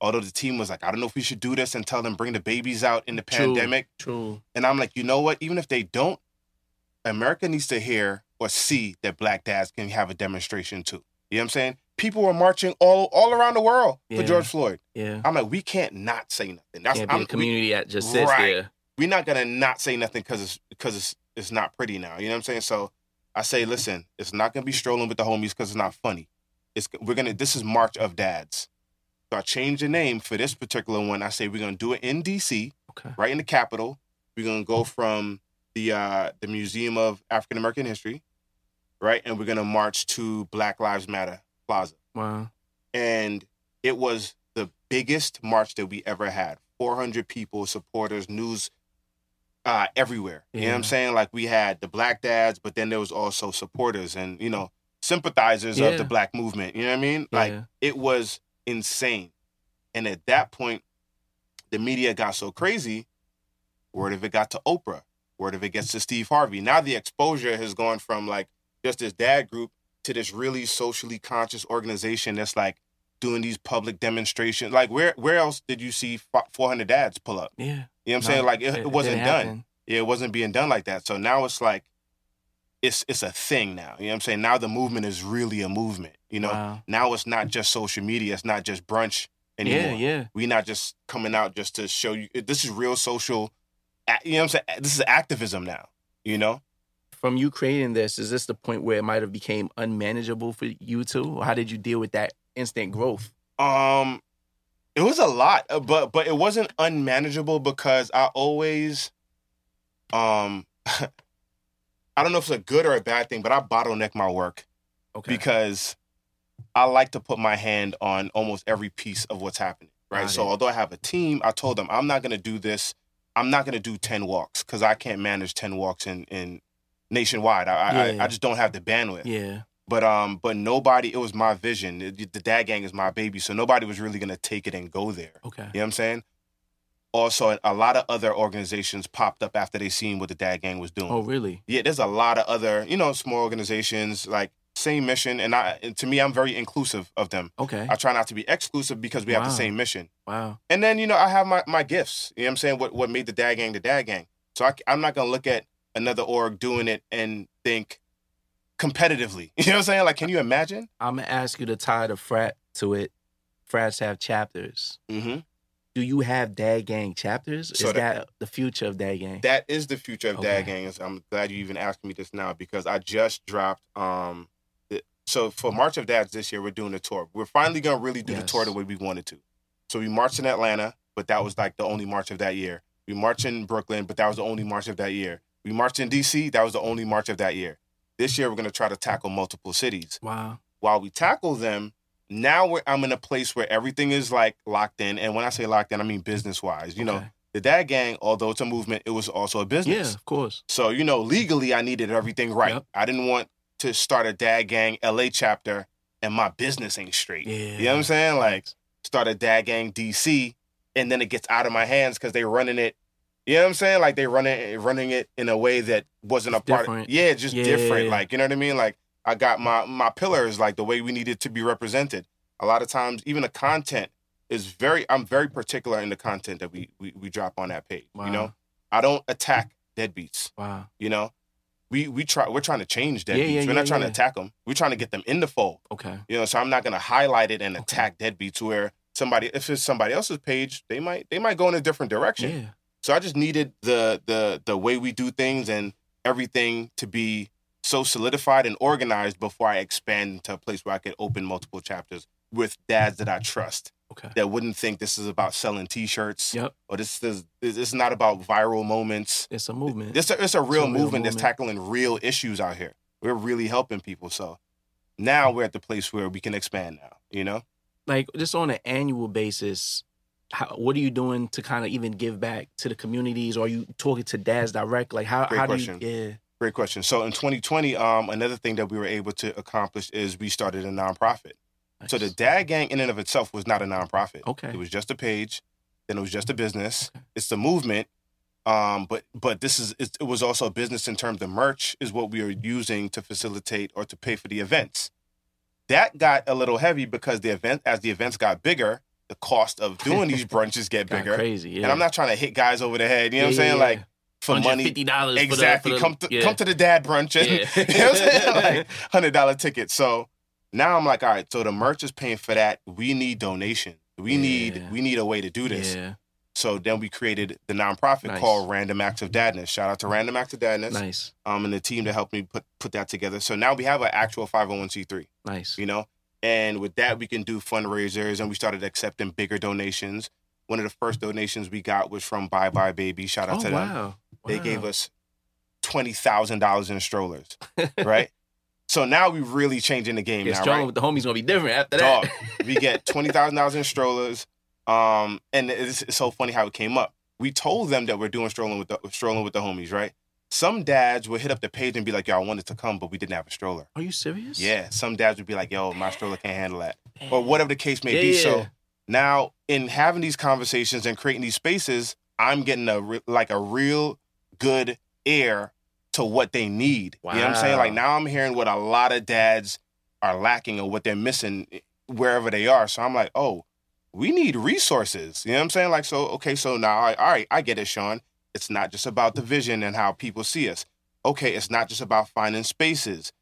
Although the team was like, I don't know if we should do this and tell them bring the babies out in the True. pandemic. True. And I'm like, you know what? Even if they don't, America needs to hear or see that black dads can have a demonstration too. You know what I'm saying? People were marching all all around the world Yeah. for George Floyd. Yeah. I'm like, we can't not say nothing. That's Can't be I'm, a community that just sits Right. there. we, we're not gonna not say nothing because it's because it's it's not pretty now. You know what I'm saying? So I say, mm-hmm. listen, it's not gonna be strolling with the homies because it's not funny. It's we're gonna this is March of Dads. So I changed the name for this particular one. I say we're gonna do it in DC Okay. right in the capital. We're gonna go from the uh, the Museum of African American History, right, and we're gonna march to Black Lives Matter Plaza. Wow. And it was the biggest march that we ever had. Four hundred people, supporters, news, uh, everywhere. You know what I'm saying? Like we had the Black Dads, but then there was also supporters and you know sympathizers Yeah. of the Black movement. You know what I mean? Like Yeah. it was insane. And at that point, the media got so crazy. Word of it got to Oprah. Word of it gets to Steve Harvey. Now the exposure has gone from like just this dad group to this really socially conscious organization that's like doing these public demonstrations. Like where where else did you see 400 dads pull up? Yeah. You know what I'm No, saying? Like it, it wasn't didn't done. Yeah, it wasn't being done like that. So now it's like it's it's a thing now. You know what I'm saying? Now the movement is really a movement. You know, Wow. now it's not just social media. It's not just brunch anymore. Yeah. Yeah. We're not just coming out just to show you. This is real social. You know what I'm saying? This is activism now. You know? From you creating this, is this the point where it might have became unmanageable for you too? How did you deal with that instant growth? Um, it was a lot, uh, but but it wasn't unmanageable because I always, um, [LAUGHS] I don't know if it's a good or a bad thing, but I bottleneck my work Okay. because I like to put my hand on almost every piece of what's happening. Right. Got so it. although I have a team, I told them I'm not going to do this. I'm not going to do ten walks because I can't manage ten walks in in nationwide. I, I Yeah. I just don't have the bandwidth. yeah. But um, but nobody. It was my vision. It- the dad gang is my baby, so nobody was really gonna take it and go there. Okay. You know what I'm saying? Also, a lot of other organizations popped up after they seen what the dad gang was doing. Oh, really? Yeah, there's a lot of other, you know, small organizations like same mission, and I, and to me, I'm very inclusive of them. Okay. I try not to be exclusive because we have the same mission. Wow. And then, you know, I have my, my gifts. You know what I'm saying? What what made the dad gang the dad gang. So I, am not gonna look at another org doing it and think competitively. [LAUGHS] You know what I'm saying? Like, can you imagine? I'm gonna ask you to tie the frat to it. Frats have chapters. Mm-hmm. Do you have Dad Gang chapters? So is that- that the future of Dad Gang? That is the future of dad Okay. gangs. I'm glad you even asked me this now because I just dropped. Um, the, so for March of Dads this year, we're doing a tour. We're finally gonna really do the tour the way we wanted to. So we marched in Atlanta, but that was like the only march of that year. We marched in Brooklyn, but that was the only march of that year. We marched in DC, that was the only march of that year. This year, we're gonna try to tackle multiple cities. wow. While we tackle them, now we're, I'm in a place where everything is like locked in, and when I say locked in, I mean business wise. You know, Okay. the Dad Gang, although it's a movement, it was also a business. Yeah, of course. So, you know, legally, I needed everything right. Yep. I didn't want to start a Dad Gang LA chapter and my business ain't straight. Yeah. You know what I'm saying? Like, start a Dad Gang DC and then it gets out of my hands because they're running it. You know what I'm saying? Like, they running running it in a way that wasn't It's a part different. of Yeah, just Yeah. different. Like, you know what I mean? Like, I got my, my pillars, like the way we needed to be represented. A lot of times, even the content is very, I'm very particular in the content that we, we, we drop on that page. You know, I don't attack deadbeats Wow. you know we we try we're trying to change deadbeats. Yeah, yeah, we're yeah, not trying yeah. to attack them. We're trying to get them in the fold. Okay. You know, so I'm not gonna highlight it and Okay. attack deadbeats where somebody if it's somebody else's page, they might they might go in a different direction. Yeah. So I just needed the the the way we do things and everything to be so solidified and organized before I expand into a place where I could open multiple chapters with dads that I trust Okay. that wouldn't think this is about selling T-shirts Yep. or this is this is not about viral moments. It's a movement. This it's a real real movement that's tackling real issues out here. We're really helping people. So now we're at the place where we can expand now. You know. like just on an annual basis, how, what are you doing to kind of even give back to the communities? Or are you talking to dads direct? Like how Great how question. do you? Yeah. Great question. So in 2020, um, another thing that we were able to accomplish is we started a nonprofit. So the Nice. Dad Gang in and of itself was not a nonprofit. Okay. It was just a page. Then it was just a business. Okay. It's a movement. Um, but but this is it, it was also a business in terms of merch is what we are using to facilitate or to pay for the events. That got a little heavy because the event as the events got bigger, the cost of doing these [LAUGHS] brunches get Got bigger. crazy. Yeah. And I'm not trying to hit guys over the head. You know what I'm saying? yeah, Like yeah. For money. fifty dollars. Exactly. For the, come to the, yeah. come to the dad brunch and Yeah. [LAUGHS] you know what I'm saying? Like hundred dollar ticket. So now I'm like, all right, so the merch is paying for that. We need donation. We need we need a way to do this. Yeah. So then we created the nonprofit Nice. called Random Acts of Dadness. Shout out to Random Acts of Dadness. Nice. Um and the team that helped me put put that together. So now we have an actual 501c3, Nice. you know? And with that we can do fundraisers and we started accepting bigger donations. One of the first donations we got was from buybuy BABY. Shout out Oh to them. wow. They Wow. gave us twenty thousand dollars in strollers, [LAUGHS] right? so now we're really changing the game Yeah, now, strolling right? with the homies gonna be different after Dog, that. [LAUGHS] we get twenty thousand dollars in strollers, um, and it's, it's so funny how it came up. We told them that we're doing strolling with the strolling with the homies, right? Some dads would hit up the page and be like, "Yo, I wanted to come, but we didn't have a stroller." Are you serious? Yeah, some dads would be like, "Yo, my stroller can't handle that," or whatever the case may Yeah, be. yeah. So now, in having these conversations and creating these spaces, I'm getting a re- like a real good ear to what they need. You know what I'm saying? Like now, I'm hearing what a lot of dads are lacking or what they're missing eh, wherever they are. So I'm like, oh, we need resources. You know what I'm saying? Like, so okay, so now, I, all right, I get it, Sean. It's not just about the vision and how people see us. Okay, it's not just about finding spaces.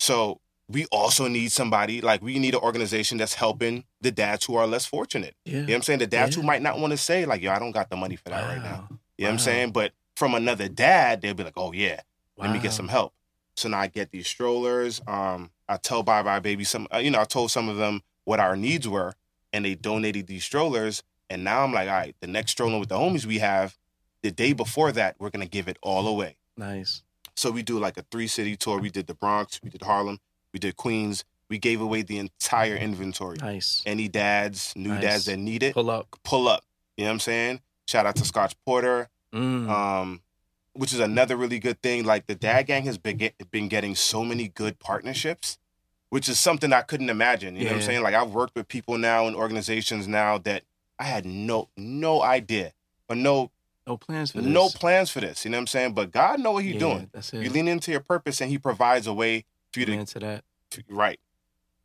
So we also need somebody like we need an organization that's helping the dads who are less fortunate. Yeah. You know what I'm saying? The dads Yeah. who might not want to say, like, yo, I don't got the money for that right now. Wow. You know what I'm saying? But from another dad, they'll be like, oh, yeah, let me get some help. So now I get these strollers. Um, I tell buybuy BABY some, uh, you know, I told some of them what our needs were, and they donated these strollers. And now I'm like, all right, the next stroller with the homies we have, the day before that, we're gonna give it all away. Nice. So we do like a three city tour. We did the Bronx, we did Harlem, we did Queens. We gave away the entire inventory. Nice. Any dads, new Nice. dads that need it, Pull up. pull up. You know what I'm saying? Shout out to Scotch Porter, Mm. um, which is another really good thing. Like the Dad Gang has been get, been getting so many good partnerships, which is something I couldn't imagine. You know what I'm saying? Like I've worked with people now and organizations now that I had no no idea or no no plans for this. no plans for this. You know what I'm saying? But God know what He's Yeah, doing. That's it. You lean into your purpose, and He provides a way for you to Amen to right.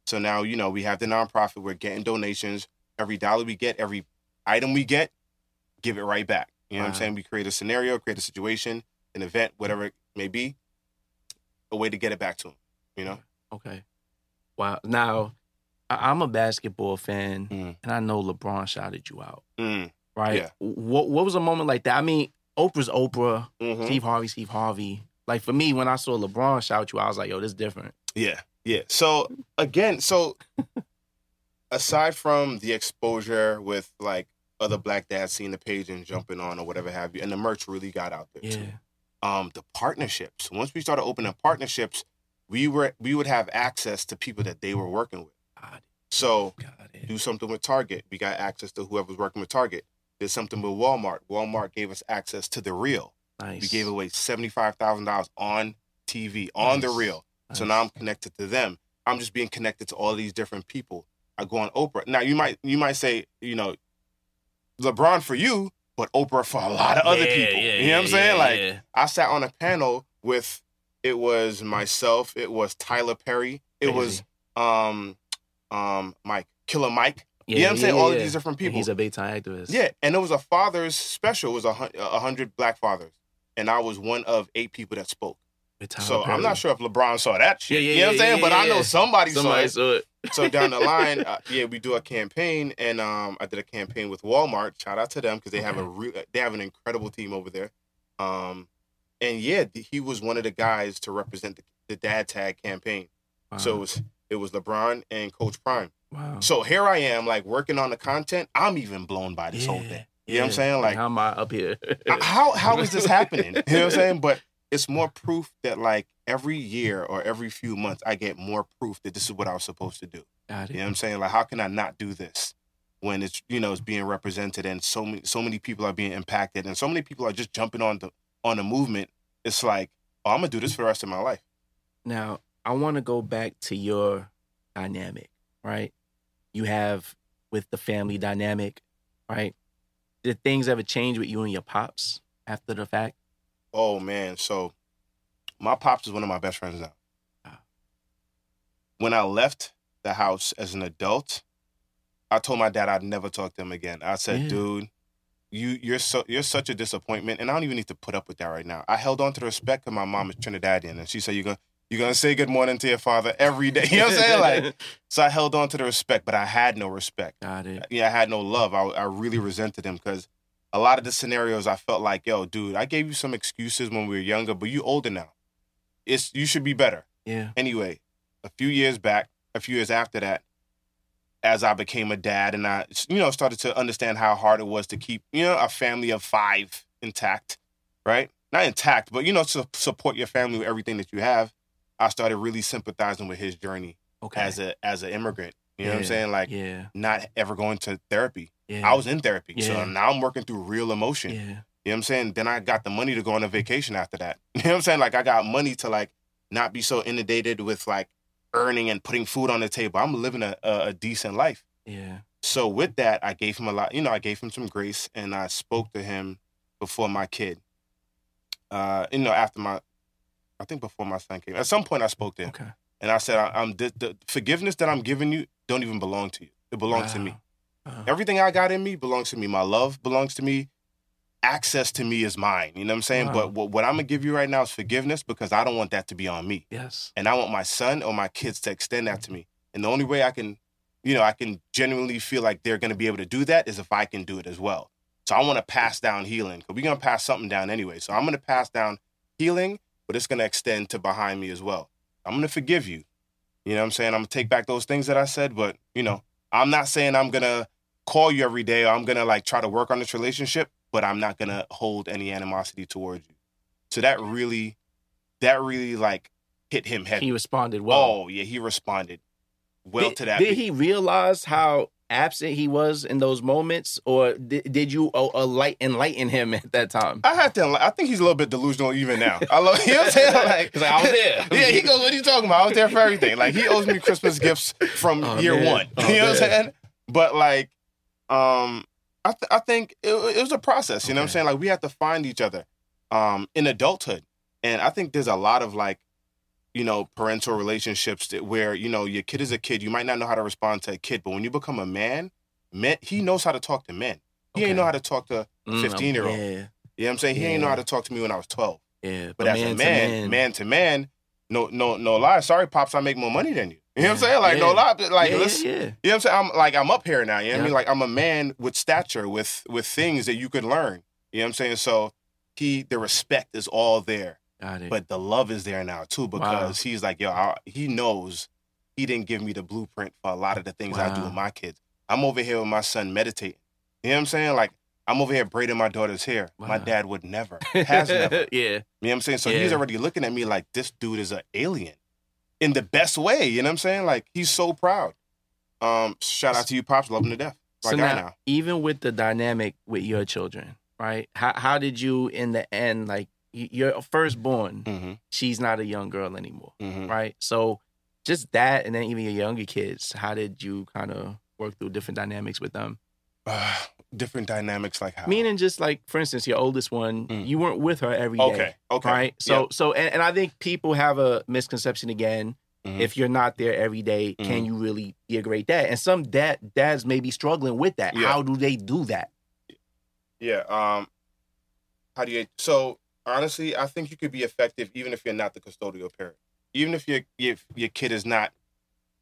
So now you know we have the nonprofit. We're getting donations. Every dollar we get, every item we get, give it right back. You know what I'm saying? We create a scenario, create a situation, an event, whatever it may be, a way to get it back to him, You know? Okay. Wow. Now, I'm a basketball fan, Mm. and I know LeBron shouted you out. Mm. Right. Yeah. What What was a moment like that? I mean, Oprah's Oprah. Mhm. Steve Harvey. Steve Harvey. Like for me, when I saw LeBron shout you, I was like, "Yo, this is different." Yeah, yeah. So again, so [LAUGHS] aside from the exposure with like other black dads seeing the page and jumping on or whatever have you, and the merch really got out there too. Yeah. um, the partnerships. Once we started opening partnerships, we were we would have access to people that they were working with. Got So it. Got it. do something with Target, we got access to whoever's working with Target. Did something with Walmart. Walmart gave us access to the real. Nice. We gave away seventy five thousand dollars on TV on the Nice. real. So now I'm connected to them. I'm just being connected to all these different people. I go on Oprah. Now you might you might say you know LeBron for you, but Oprah for a lot of other Yeah, people. yeah, you know what I'm saying? like. I sat on a panel with it was myself, it was Tyler Perry, it was um um Mike Killer Mike. Yeah, you know what I'm saying? All of these different And people. he's a big time activist. yeah, and it was a father's special. It was a hundred black fathers, and I was one of eight people that spoke. So I'm not sure if LeBron saw that shit. Yeah, yeah, you know what I'm yeah, saying? yeah, but I know somebody, Somebody saw it. saw it. So down the [LAUGHS] line, uh, yeah, we do a campaign, and um, I did a campaign with Walmart. Shout out to them because they have a re- they have an incredible team over there. Um, and yeah, he was one of the guys to represent the, the Dad Tag campaign. So it was it was LeBron and Coach Prime. wow. So here I am, like working on the content. I'm even blown by this whole thing. You know what I'm saying? Like how am I up here? how how is this [LAUGHS] happening? You know what I'm saying? But it's more proof that like every year or every few months I get more proof that this is what I was supposed to do. Got it. You know what I'm saying? Like how can I not do this when it's you know it's being represented and so many so many people are being impacted and so many people are just jumping on the on the movement. It's like, oh, I'm gonna do this for the rest of my life. Now, I want to go back to your dynamic, right? You have with the family dynamic, right? Did things ever change with you and your pops after the fact? Oh man, so my pops is one of my best friends now. Wow. When I left the house as an adult, I told my dad I'd never talk to him again. I said, Yeah. "Dude, you you're so you're such a disappointment, and I don't even need to put up with that right now." I held on to the respect because my mom is Trinidadian, and she said, "You're gonna you're gonna say good morning to your father every day." [LAUGHS] You know what I'm saying? Like, [LAUGHS] so I held on to the respect, but I had no respect got it. yeah, I had no love. I, I really resented him because a lot of the scenarios I felt like, yo, dude, I gave you some excuses when we were younger, but you older now. It's you should be better. Yeah. Anyway, a few years back, a few years after that, as I became a dad and I, you know, started to understand how hard it was to keep, you know, a family of five intact, right? Not intact, but you know, to support your family with everything that you have. I started really sympathizing with his journey Okay. as a as an immigrant. You know what I'm saying? Like yeah. not ever going to therapy. Yeah. I was in therapy. Yeah. So now I'm working through real emotion. Yeah. You know what I'm saying? Then I got the money to go on a vacation after that. [LAUGHS] You know what I'm saying? Like I got money to like not be so inundated with like earning and putting food on the table. I'm living a, a, a decent life. Yeah. So with that, I gave him a lot, you know, I gave him some grace and I spoke to him before my kid. Uh, you know, after my I think before my son came. At some point I spoke to him Okay. and I said, I, I'm the, the forgiveness that I'm giving you don't even belong to you. It belongs to me. Wow. Uh, Everything I got in me belongs to me. My love belongs to me. Access to me is mine. You know what I'm saying? Wow. But what, what I'm gonna give you right now is forgiveness because I don't want that to be on me. yes. And I want my son or my kids to extend that to me. And the only way I can, you know, I can genuinely feel like they're gonna be able to do that is if I can do it as well. So I want to pass down healing because we're gonna pass something down anyway. So I'm gonna pass down healing, but it's gonna extend to behind me as well. I'm gonna forgive you. You know what I'm saying? I'm gonna take back those things that I said, but you know, I'm not saying I'm gonna call you every day or I'm gonna like try to work on this relationship, but I'm not gonna hold any animosity towards you. So that really, that really like hit him heavy. He responded well. oh yeah, he responded well did, to that. Did he realize how absent he was in those moments, or did, did you uh, uh, light, enlighten him [LAUGHS] at that time? I have to. I think he's a little bit delusional even now. I love. [LAUGHS] You know what I'm saying? [LAUGHS] Like, like, I was there. yeah, he goes. What are you talking about? I was there for everything. Like he owes me Christmas gifts from Oh, year man. one. Oh, you know what I'm saying? But like, um, I th- I think it, it was a process. You know what I'm saying? Like we have to find each other, um, in adulthood, and I think there's a lot of like, you know, parental relationships that where you know your kid is a kid. You might not know how to respond to a kid, but when you become a man, men he knows how to talk to men. He Okay. ain't know how to talk to Mm, 15 year old. Yeah, You know what I'm saying? He ain't know how to talk to me when I was 12. yeah. But as a to man, man, to man, no, no, no lie. Sorry, pops, I make more money than you. You know what I'm saying? Like no lie. but, Like yeah, let's, yeah, yeah. you know what I'm saying? I'm like I'm up here now. You know what I Yeah. mean? Like I'm a man with stature, with with things that you could learn. You know what I'm saying? So he, the respect is all there. But the love is there now too because he's like, yo, I, he knows he didn't give me the blueprint for a lot of the things I do with my kids. I'm over here with my son meditating. You know what I'm saying? Like I'm over here braiding my daughter's hair. My dad would never, [LAUGHS] has never. yeah, You know what I'm saying? So he's already looking at me like this dude is an alien in the best way. You know what I'm saying? Like he's so proud. Um, shout out to you, pops. Love him to death. My so now, now. even with the dynamic with your children, right? How how did you in the end like your firstborn? Mm-hmm. She's not a young girl anymore, Mm-hmm. right? So just that, and then even your younger kids. How did you kind of work through different dynamics with them? [SIGHS] different dynamics, like how? Meaning, just like for instance, your oldest one, Mm. you weren't with her every day. okay, okay, Right. So, Yeah. so, and, and I think people have a misconception again. Mhm. If you're not there every day, can Mhm. you really be a great dad? And some dad dads may be struggling with that. Yeah. How do they do that? yeah. Um, how do you? So, honestly, I think you could be effective even if you're not the custodial parent. Even if your if your kid is not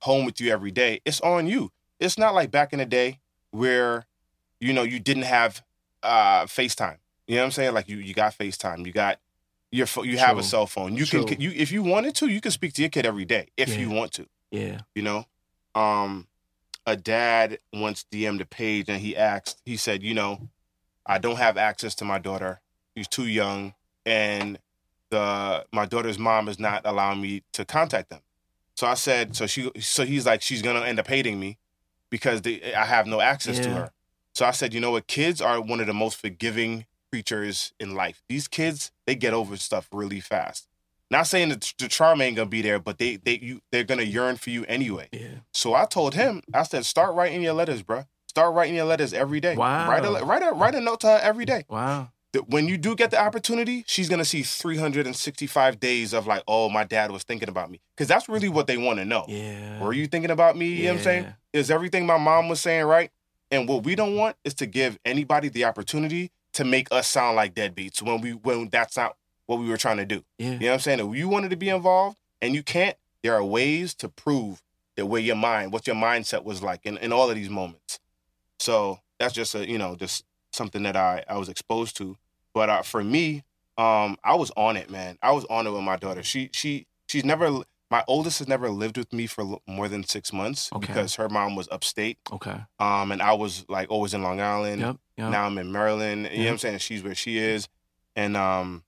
home with you every day, it's on you. It's not like back in the day where you know you didn't have uh FaceTime. You know what I'm saying? Like you you got FaceTime, you got your pho- you have a cell phone. You True. can you if you wanted to, you can speak to your kid every day if you want to Yeah. you know um a dad once dm'd a page and he asked he said you know i don't have access to my daughter she's too young and the my daughter's mom is not allowing me to contact them so i said so she so he's like she's gonna end up hating me because they, i have no access to her so i said you know what kids are one of the most forgiving creatures in life these kids they get over stuff really fast not saying that the charm ain't gonna be there, but they they you they're gonna yearn for you anyway. Yeah. So I told him, I said, start writing your letters, bruh. Start writing your letters every day. Wow. Write a write a write a note to her every day. Wow. That When you do get the opportunity, she's gonna see 365 days of like, oh, my dad was thinking about me, because that's really what they want to know. Yeah. Were you thinking about me? You know what I'm saying? Is everything my mom was saying right? And what we don't want is to give anybody the opportunity to make us sound like deadbeats when we when that's not what we were trying to do. Yeah. You know what I'm saying? If you wanted to be involved and you can't, there are ways to prove that where your mind, what your mindset was like in, in all of these moments. So that's just a, you know, just something that I, I was exposed to. But uh, for me, um, I was on it, man. I was on it with my daughter. She she she's never my oldest has never lived with me for more than six months Okay. because her mom was upstate. Okay. Um, and I was like always in Long Island. Yep. Yep. Now I'm in Maryland. You know what Yeah. I'm saying? She's where she is. And um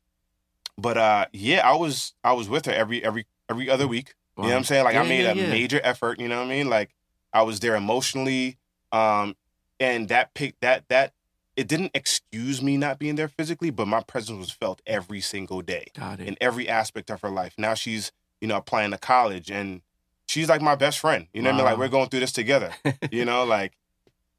but uh yeah, I was I was with her every every every other week. You know what I'm saying? Like I made yeah, a yeah. major effort, you know what I mean? Like I was there emotionally. Um and that pick that that it didn't excuse me not being there physically, but my presence was felt every single day Got it. in every aspect of her life. Now she's, you know, applying to college and she's like my best friend. You know what I mean? Like we're going through this together. [LAUGHS] you know, like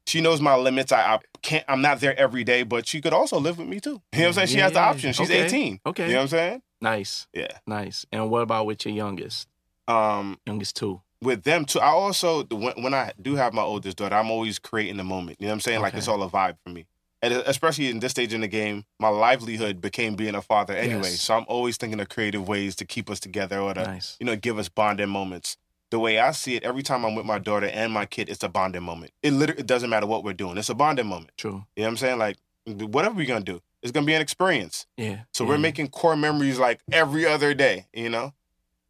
she knows my limits. I, I can't I'm not there every day, but she could also live with me too. You know what I'm saying? She has the option. She's Okay. 18. Okay. You know what I'm saying? nice. Yeah. Nice. And what about with your youngest? Um Youngest two. with them too. I also when, when I do have my oldest daughter, I'm always creating the moment. You know what I'm saying? Like it's all a vibe for me. And especially in this stage in the game, my livelihood became being a father anyway. Yes. So I'm always thinking of creative ways to keep us together or to Nice. you know, give us bonding moments. The way I see it, every time I'm with my daughter and my kid, it's a bonding moment. It literally it doesn't matter what we're doing. It's a bonding moment. True. You know what I'm saying? Like whatever we're gonna do, it's gonna be an experience. Yeah. So yeah. we're making core memories like every other day, you know?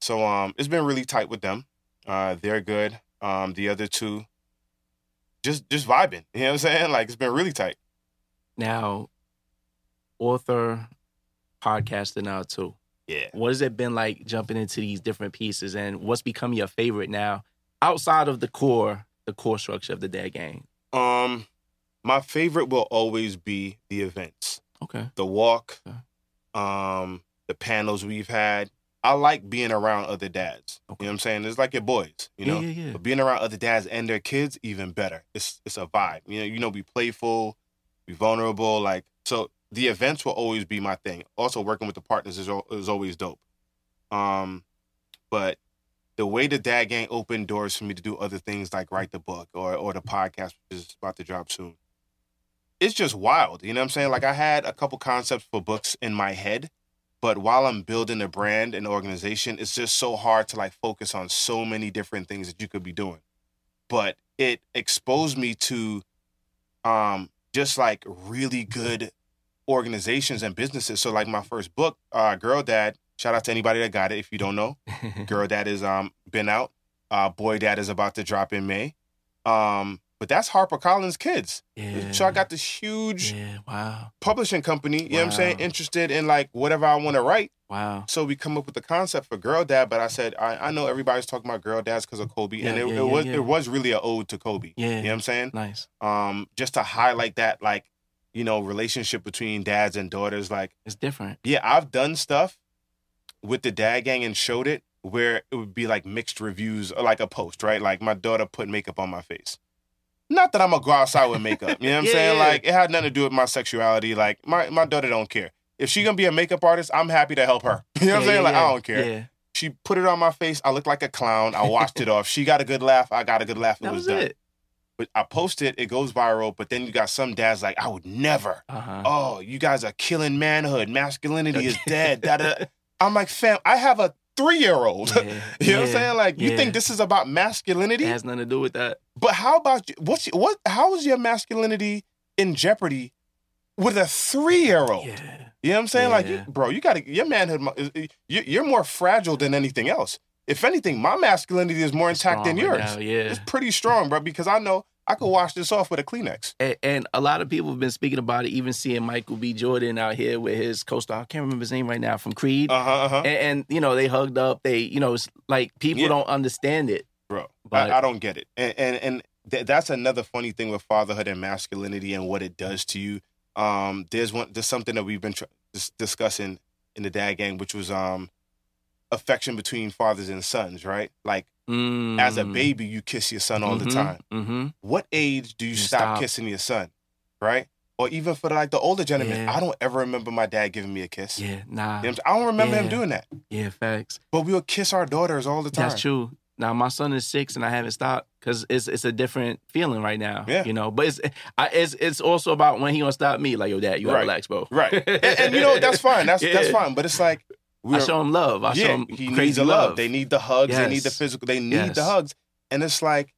So um it's been really tight with them. Uh they're good. Um the other two just just vibing. You know what I'm saying? Like it's been really tight. Now author, podcaster now too. Yeah. What has it been like jumping into these different pieces and what's become your favorite now outside of the core, the core structure of the dad gang? Um my favorite will always be the events. Okay. the walk, Okay. um, the panels we've had. I like being around other dads. Okay. You know what I'm saying? It's like your boys, you know. yeah, yeah, yeah. But being around other dads and their kids, even better. It's it's a vibe. You know, you know, be playful, be vulnerable. Like so, the events will always be my thing. Also, working with the partners is is always dope. Um, but the way the dad gang opened doors for me to do other things like write the book or or the podcast, which is about to drop soon. It's just wild. You know what I'm saying? Like I had a couple concepts for books in my head, but while I'm building a brand and organization, it's just so hard to like focus on so many different things that you could be doing. But it exposed me to um just like really good organizations and businesses. So like my first book, uh Girl Dad, shout out to anybody that got it if you don't know. [LAUGHS] Girl Dad is um been out. Uh Boy Dad is about to drop in May. Um but that's HarperCollins Kids. yeah. So I got this huge Yeah. Wow. publishing company, you know what I'm saying, interested in like whatever I want to write. Wow. So we come up with the concept for Girl Dad, but I said I, I know everybody's talking about Girl Dads because of Kobe, and it, yeah, it yeah, was yeah. it was really an ode to Kobe. Yeah. You know what I'm saying? Nice. Um, just to highlight that like you know relationship between dads and daughters. Like It's different. yeah, I've done stuff with the dad gang and showed it where it would be like mixed reviews, or like a post, right? Like my daughter put makeup on my face. Not that I'm gonna go outside with makeup. You know what I'm [LAUGHS] Yeah, saying? yeah. Like it had nothing to do with my sexuality. Like my, my daughter don't care. If she gonna be a makeup artist, I'm happy to help her. [LAUGHS] You know what I'm Yeah, saying? Like yeah. I don't care. Yeah. She put it on my face. I looked like a clown. I washed it off. She got a good laugh. I got a good laugh. It was, was done. it. But I post it, it goes viral. But then you got some dads like, I would never. Uh-huh. Oh, you guys are killing manhood. Masculinity is [LAUGHS] dead. da, da. I'm like, fam, I have a three year old. [LAUGHS] Yeah, you know what I'm saying? Like, you yeah. think this is about masculinity? It has nothing to do with that. But how about you? What's what? How is your masculinity in jeopardy with a three year old? Yeah. You know what I'm saying? Like, you, bro, you got to your manhood. mo- is- is- you- You're more fragile than anything else. If anything, my masculinity is more intact than yours. right now, yeah. It's pretty strong, bro. Because I know I could wash this off with a Kleenex. And, and a lot of people have been speaking about it, even seeing Michael B. Jordan out here with his co-star. I can't remember his name right now from Creed. Uh huh. Uh huh. and, and you know they hugged up. They you know it's like people Yeah. don't understand it. bro. But- I, I don't get it, and and, and th- that's another funny thing with fatherhood and masculinity and what it does to you. Um, there's one, there's something that we've been tr- dis- discussing in the dad gang, which was um, affection between fathers and sons, right? Like as a baby, you kiss your son all the time. Mm-hmm. What age do you You stop, stop. kissing your son, right? Or even for like the older gentlemen, Yeah. I don't ever remember my dad giving me a kiss. Yeah, nah. You know what I'm saying? I don't remember him doing that, Yeah, facts. but we would kiss our daughters all the time. That's true. Now my son is six, and I haven't stopped because it's it's a different feeling right now. Yeah. you know. But it's I, it's it's also about when he gonna stop me. Like, yo, dad, you gotta Right. relax, bro. Right. and, and, you know that's fine. That's that's fine. But it's like I show him love. I show yeah, him he crazy needs the love. love. They need the hugs. They need the physical. They need Yes. the hugs. And it's like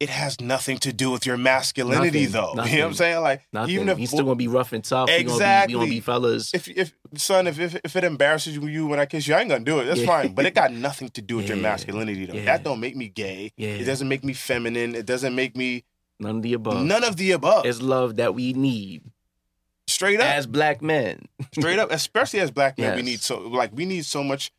it has nothing to do with your masculinity, Nothing. though. [LAUGHS] You know what I'm saying? Like Nothing. even if He's still gonna be rough and tough. He gonna be, Exactly. gonna be fellas. if if son, if, if if it embarrasses you when I kiss you, I ain't gonna do it. That's Yeah. fine. But it got [LAUGHS] nothing to do with your masculinity, though. Yeah. That don't make me gay. Yeah. It doesn't make me feminine. It doesn't make me None of the above. none of the above. It's love that we need straight up. as black men. straight up especially as black men we need so like we need so much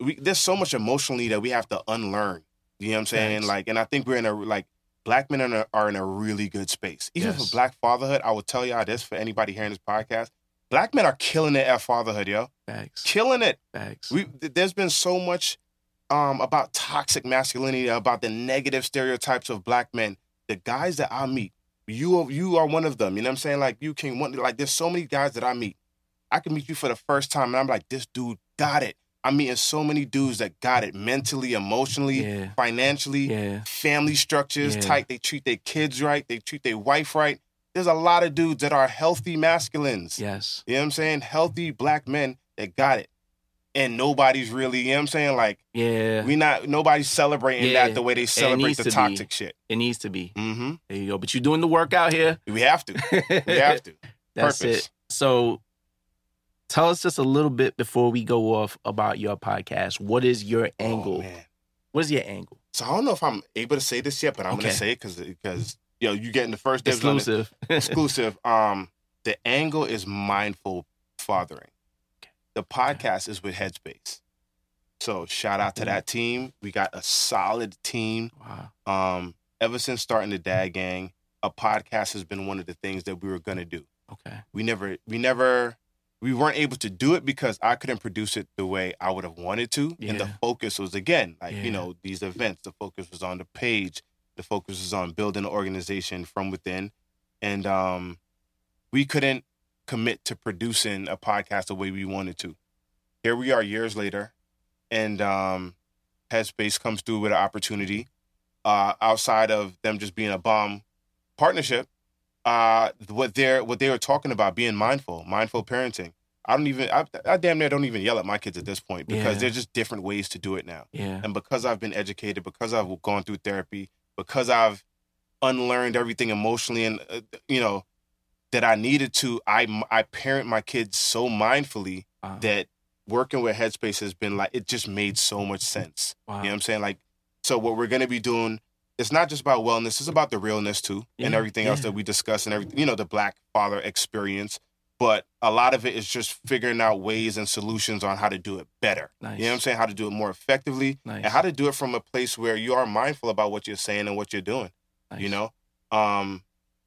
we, there's so much emotionally that we have to unlearn you know what i'm saying Facts. like and i think we're in a like black men are in a, are in a really good space. Even Yes. for black fatherhood i will tell y'all this for anybody hearing this podcast. Black men are killing it at fatherhood yo. Thanks. killing it. Facts. we there's been so much um about toxic masculinity about the negative stereotypes of black men. The guys that i meet you are, you are one of them you know what i'm saying? Like you can one like there's so many guys that i meet. I can meet you for the first time and i'm like this dude got it i'm meeting so many dudes that got it mentally emotionally Yeah. financially Yeah. family structures Yeah. tight they treat their kids right they treat their wife right there's a lot of dudes that are healthy masculines Yes. you know what I'm saying? Healthy black men that got it. And nobody's really, you know what I'm saying? Like, Yeah. we not, nobody's celebrating that the way they celebrate the to be. toxic shit. it needs to be. Mm-hmm. There you go. But you're doing the work out here. We have to. We have to. [LAUGHS] That's Purpose. it. So tell us just a little bit before we go off about your podcast. What is your Oh, angle? man. what is your angle? So I don't know if I'm able to say this yet, but I'm Okay. gonna say it because because yo, you getting the first dibs on it. Exclusive. [LAUGHS] exclusive. Um, the angle is mindful fathering. The podcast is with Headspace. So shout out to that team. We got a solid team. wow. Um, ever since starting the Dad Gang, a podcast has been one of the things that we were gonna do. Okay. We never, we never, we weren't able to do it because I couldn't produce it the way I would have wanted to. And the focus was again, like Yeah. you know, these events. The focus was on the page. The focus was on building an organization from within, and um, we couldn't commit to producing a podcast the way we wanted to. Here we are years later, and um, Headspace comes through with an opportunity. Uh, outside of them just being a bomb partnership, uh, what they're what they were talking about being mindful, mindful parenting. I don't even I, I damn near don't even yell at my kids at this point because Yeah. there's just different ways to do it now. Yeah. And because I've been educated, because I've gone through therapy, because I've unlearned everything emotionally and uh, you know that I needed to, I I parent my kids so mindfully Wow. that working with Headspace has been like it just made so much sense. wow. You know what I'm saying? Like, so what we're gonna be doing, it's not just about wellness, it's about the realness too, and Yeah, everything else that we discuss and everything, you know, the black father experience. But a lot of it is just figuring out ways and solutions on how to do it better. Nice. You know what I'm saying? How to do it more effectively Nice. and how to do it from a place where you are mindful about what you're saying and what you're doing. Nice. You know? Um,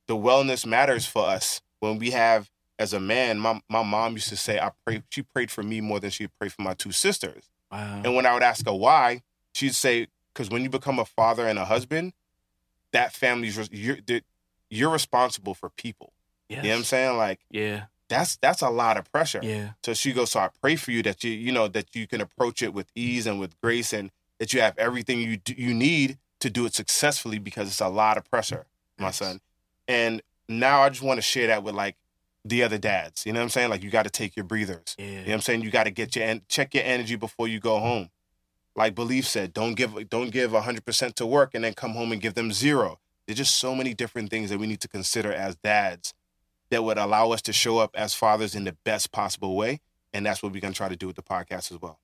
the wellness matters for us. When we have as a man, my my mom used to say, I pray she prayed for me more than she prayed for my two sisters. Wow. And when I would ask her why, she'd say, "Because when you become a father and a husband, that family's you're you're responsible for people. yes. You know what I'm saying? Like Yeah. that's that's a lot of pressure. Yeah. So she goes, so I pray for you that you you know that you can approach it with ease and with grace, and that you have everything you d- you need to do it successfully because it's a lot of pressure. my Yes. son. And now I just want to share that with like the other dads. You know what I'm saying? Like you got to take your breathers. Yeah. You know what I'm saying? You got to get your and check your energy before you go home. Like Beleaf said, don't give don't give 100% to work and then come home and give them zero. There's just so many different things that we need to consider as dads that would allow us to show up as fathers in the best possible way, and that's what we're going to try to do with the podcast as well.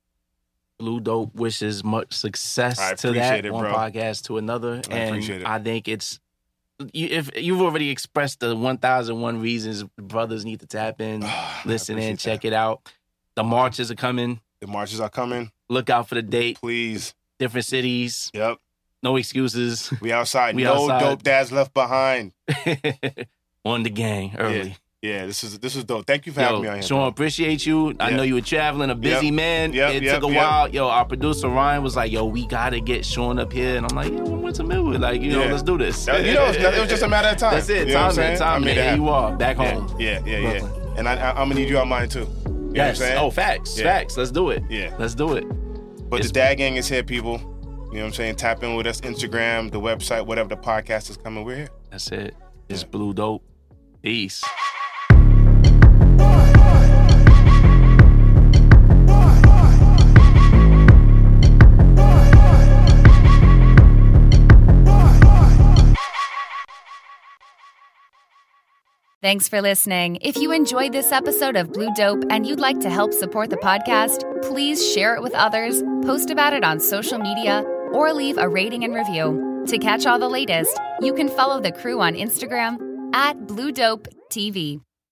Blue Dope wishes much success I to that it, one bro. podcast to another, I and. I think it's you, if you've already expressed the one thousand one reasons brothers need to tap in, [SIGHS] listen in, check it out. The marches are coming. The marches are coming. Look out for the date. Please. Different cities. Yep. No excuses. We outside. [LAUGHS] We no outside. dope dads left behind. [LAUGHS] On the gang early. Yeah, this is this is dope. Thank you for having me on Yo, here. Sean, appreciate you. I Yeah. know you were traveling, a busy Yep. man. Yep, it yep, took a yep. while. Yo, our producer Ryan was like, "Yo, we gotta get Sean up here," and I'm like, "Yo, what's the middle? Like, you know, Yeah. let's do this." Uh, You know, it was just a matter of time. That's it. You I'm time, man. Time, I it Here you are, back Yeah, home. yeah, yeah, yeah. Brooklyn. And I, I, I'm gonna need you on mine too. You know what I'm Yes. Oh, facts. Yeah. Facts. Let's do it. Yeah. Let's do it. But It's- the dad gang is here, people. You know what I'm saying? Tap in with us, Instagram, the website, whatever the podcast is coming. We're here. That's it. It's Yeah. blue dope. Peace. Thanks for listening. If you enjoyed this episode of Blue Dope and you'd like to help support the podcast, please share it with others, post about it on social media, or leave a rating and review. To catch all the latest, you can follow the crew on Instagram at Blue Dope TV.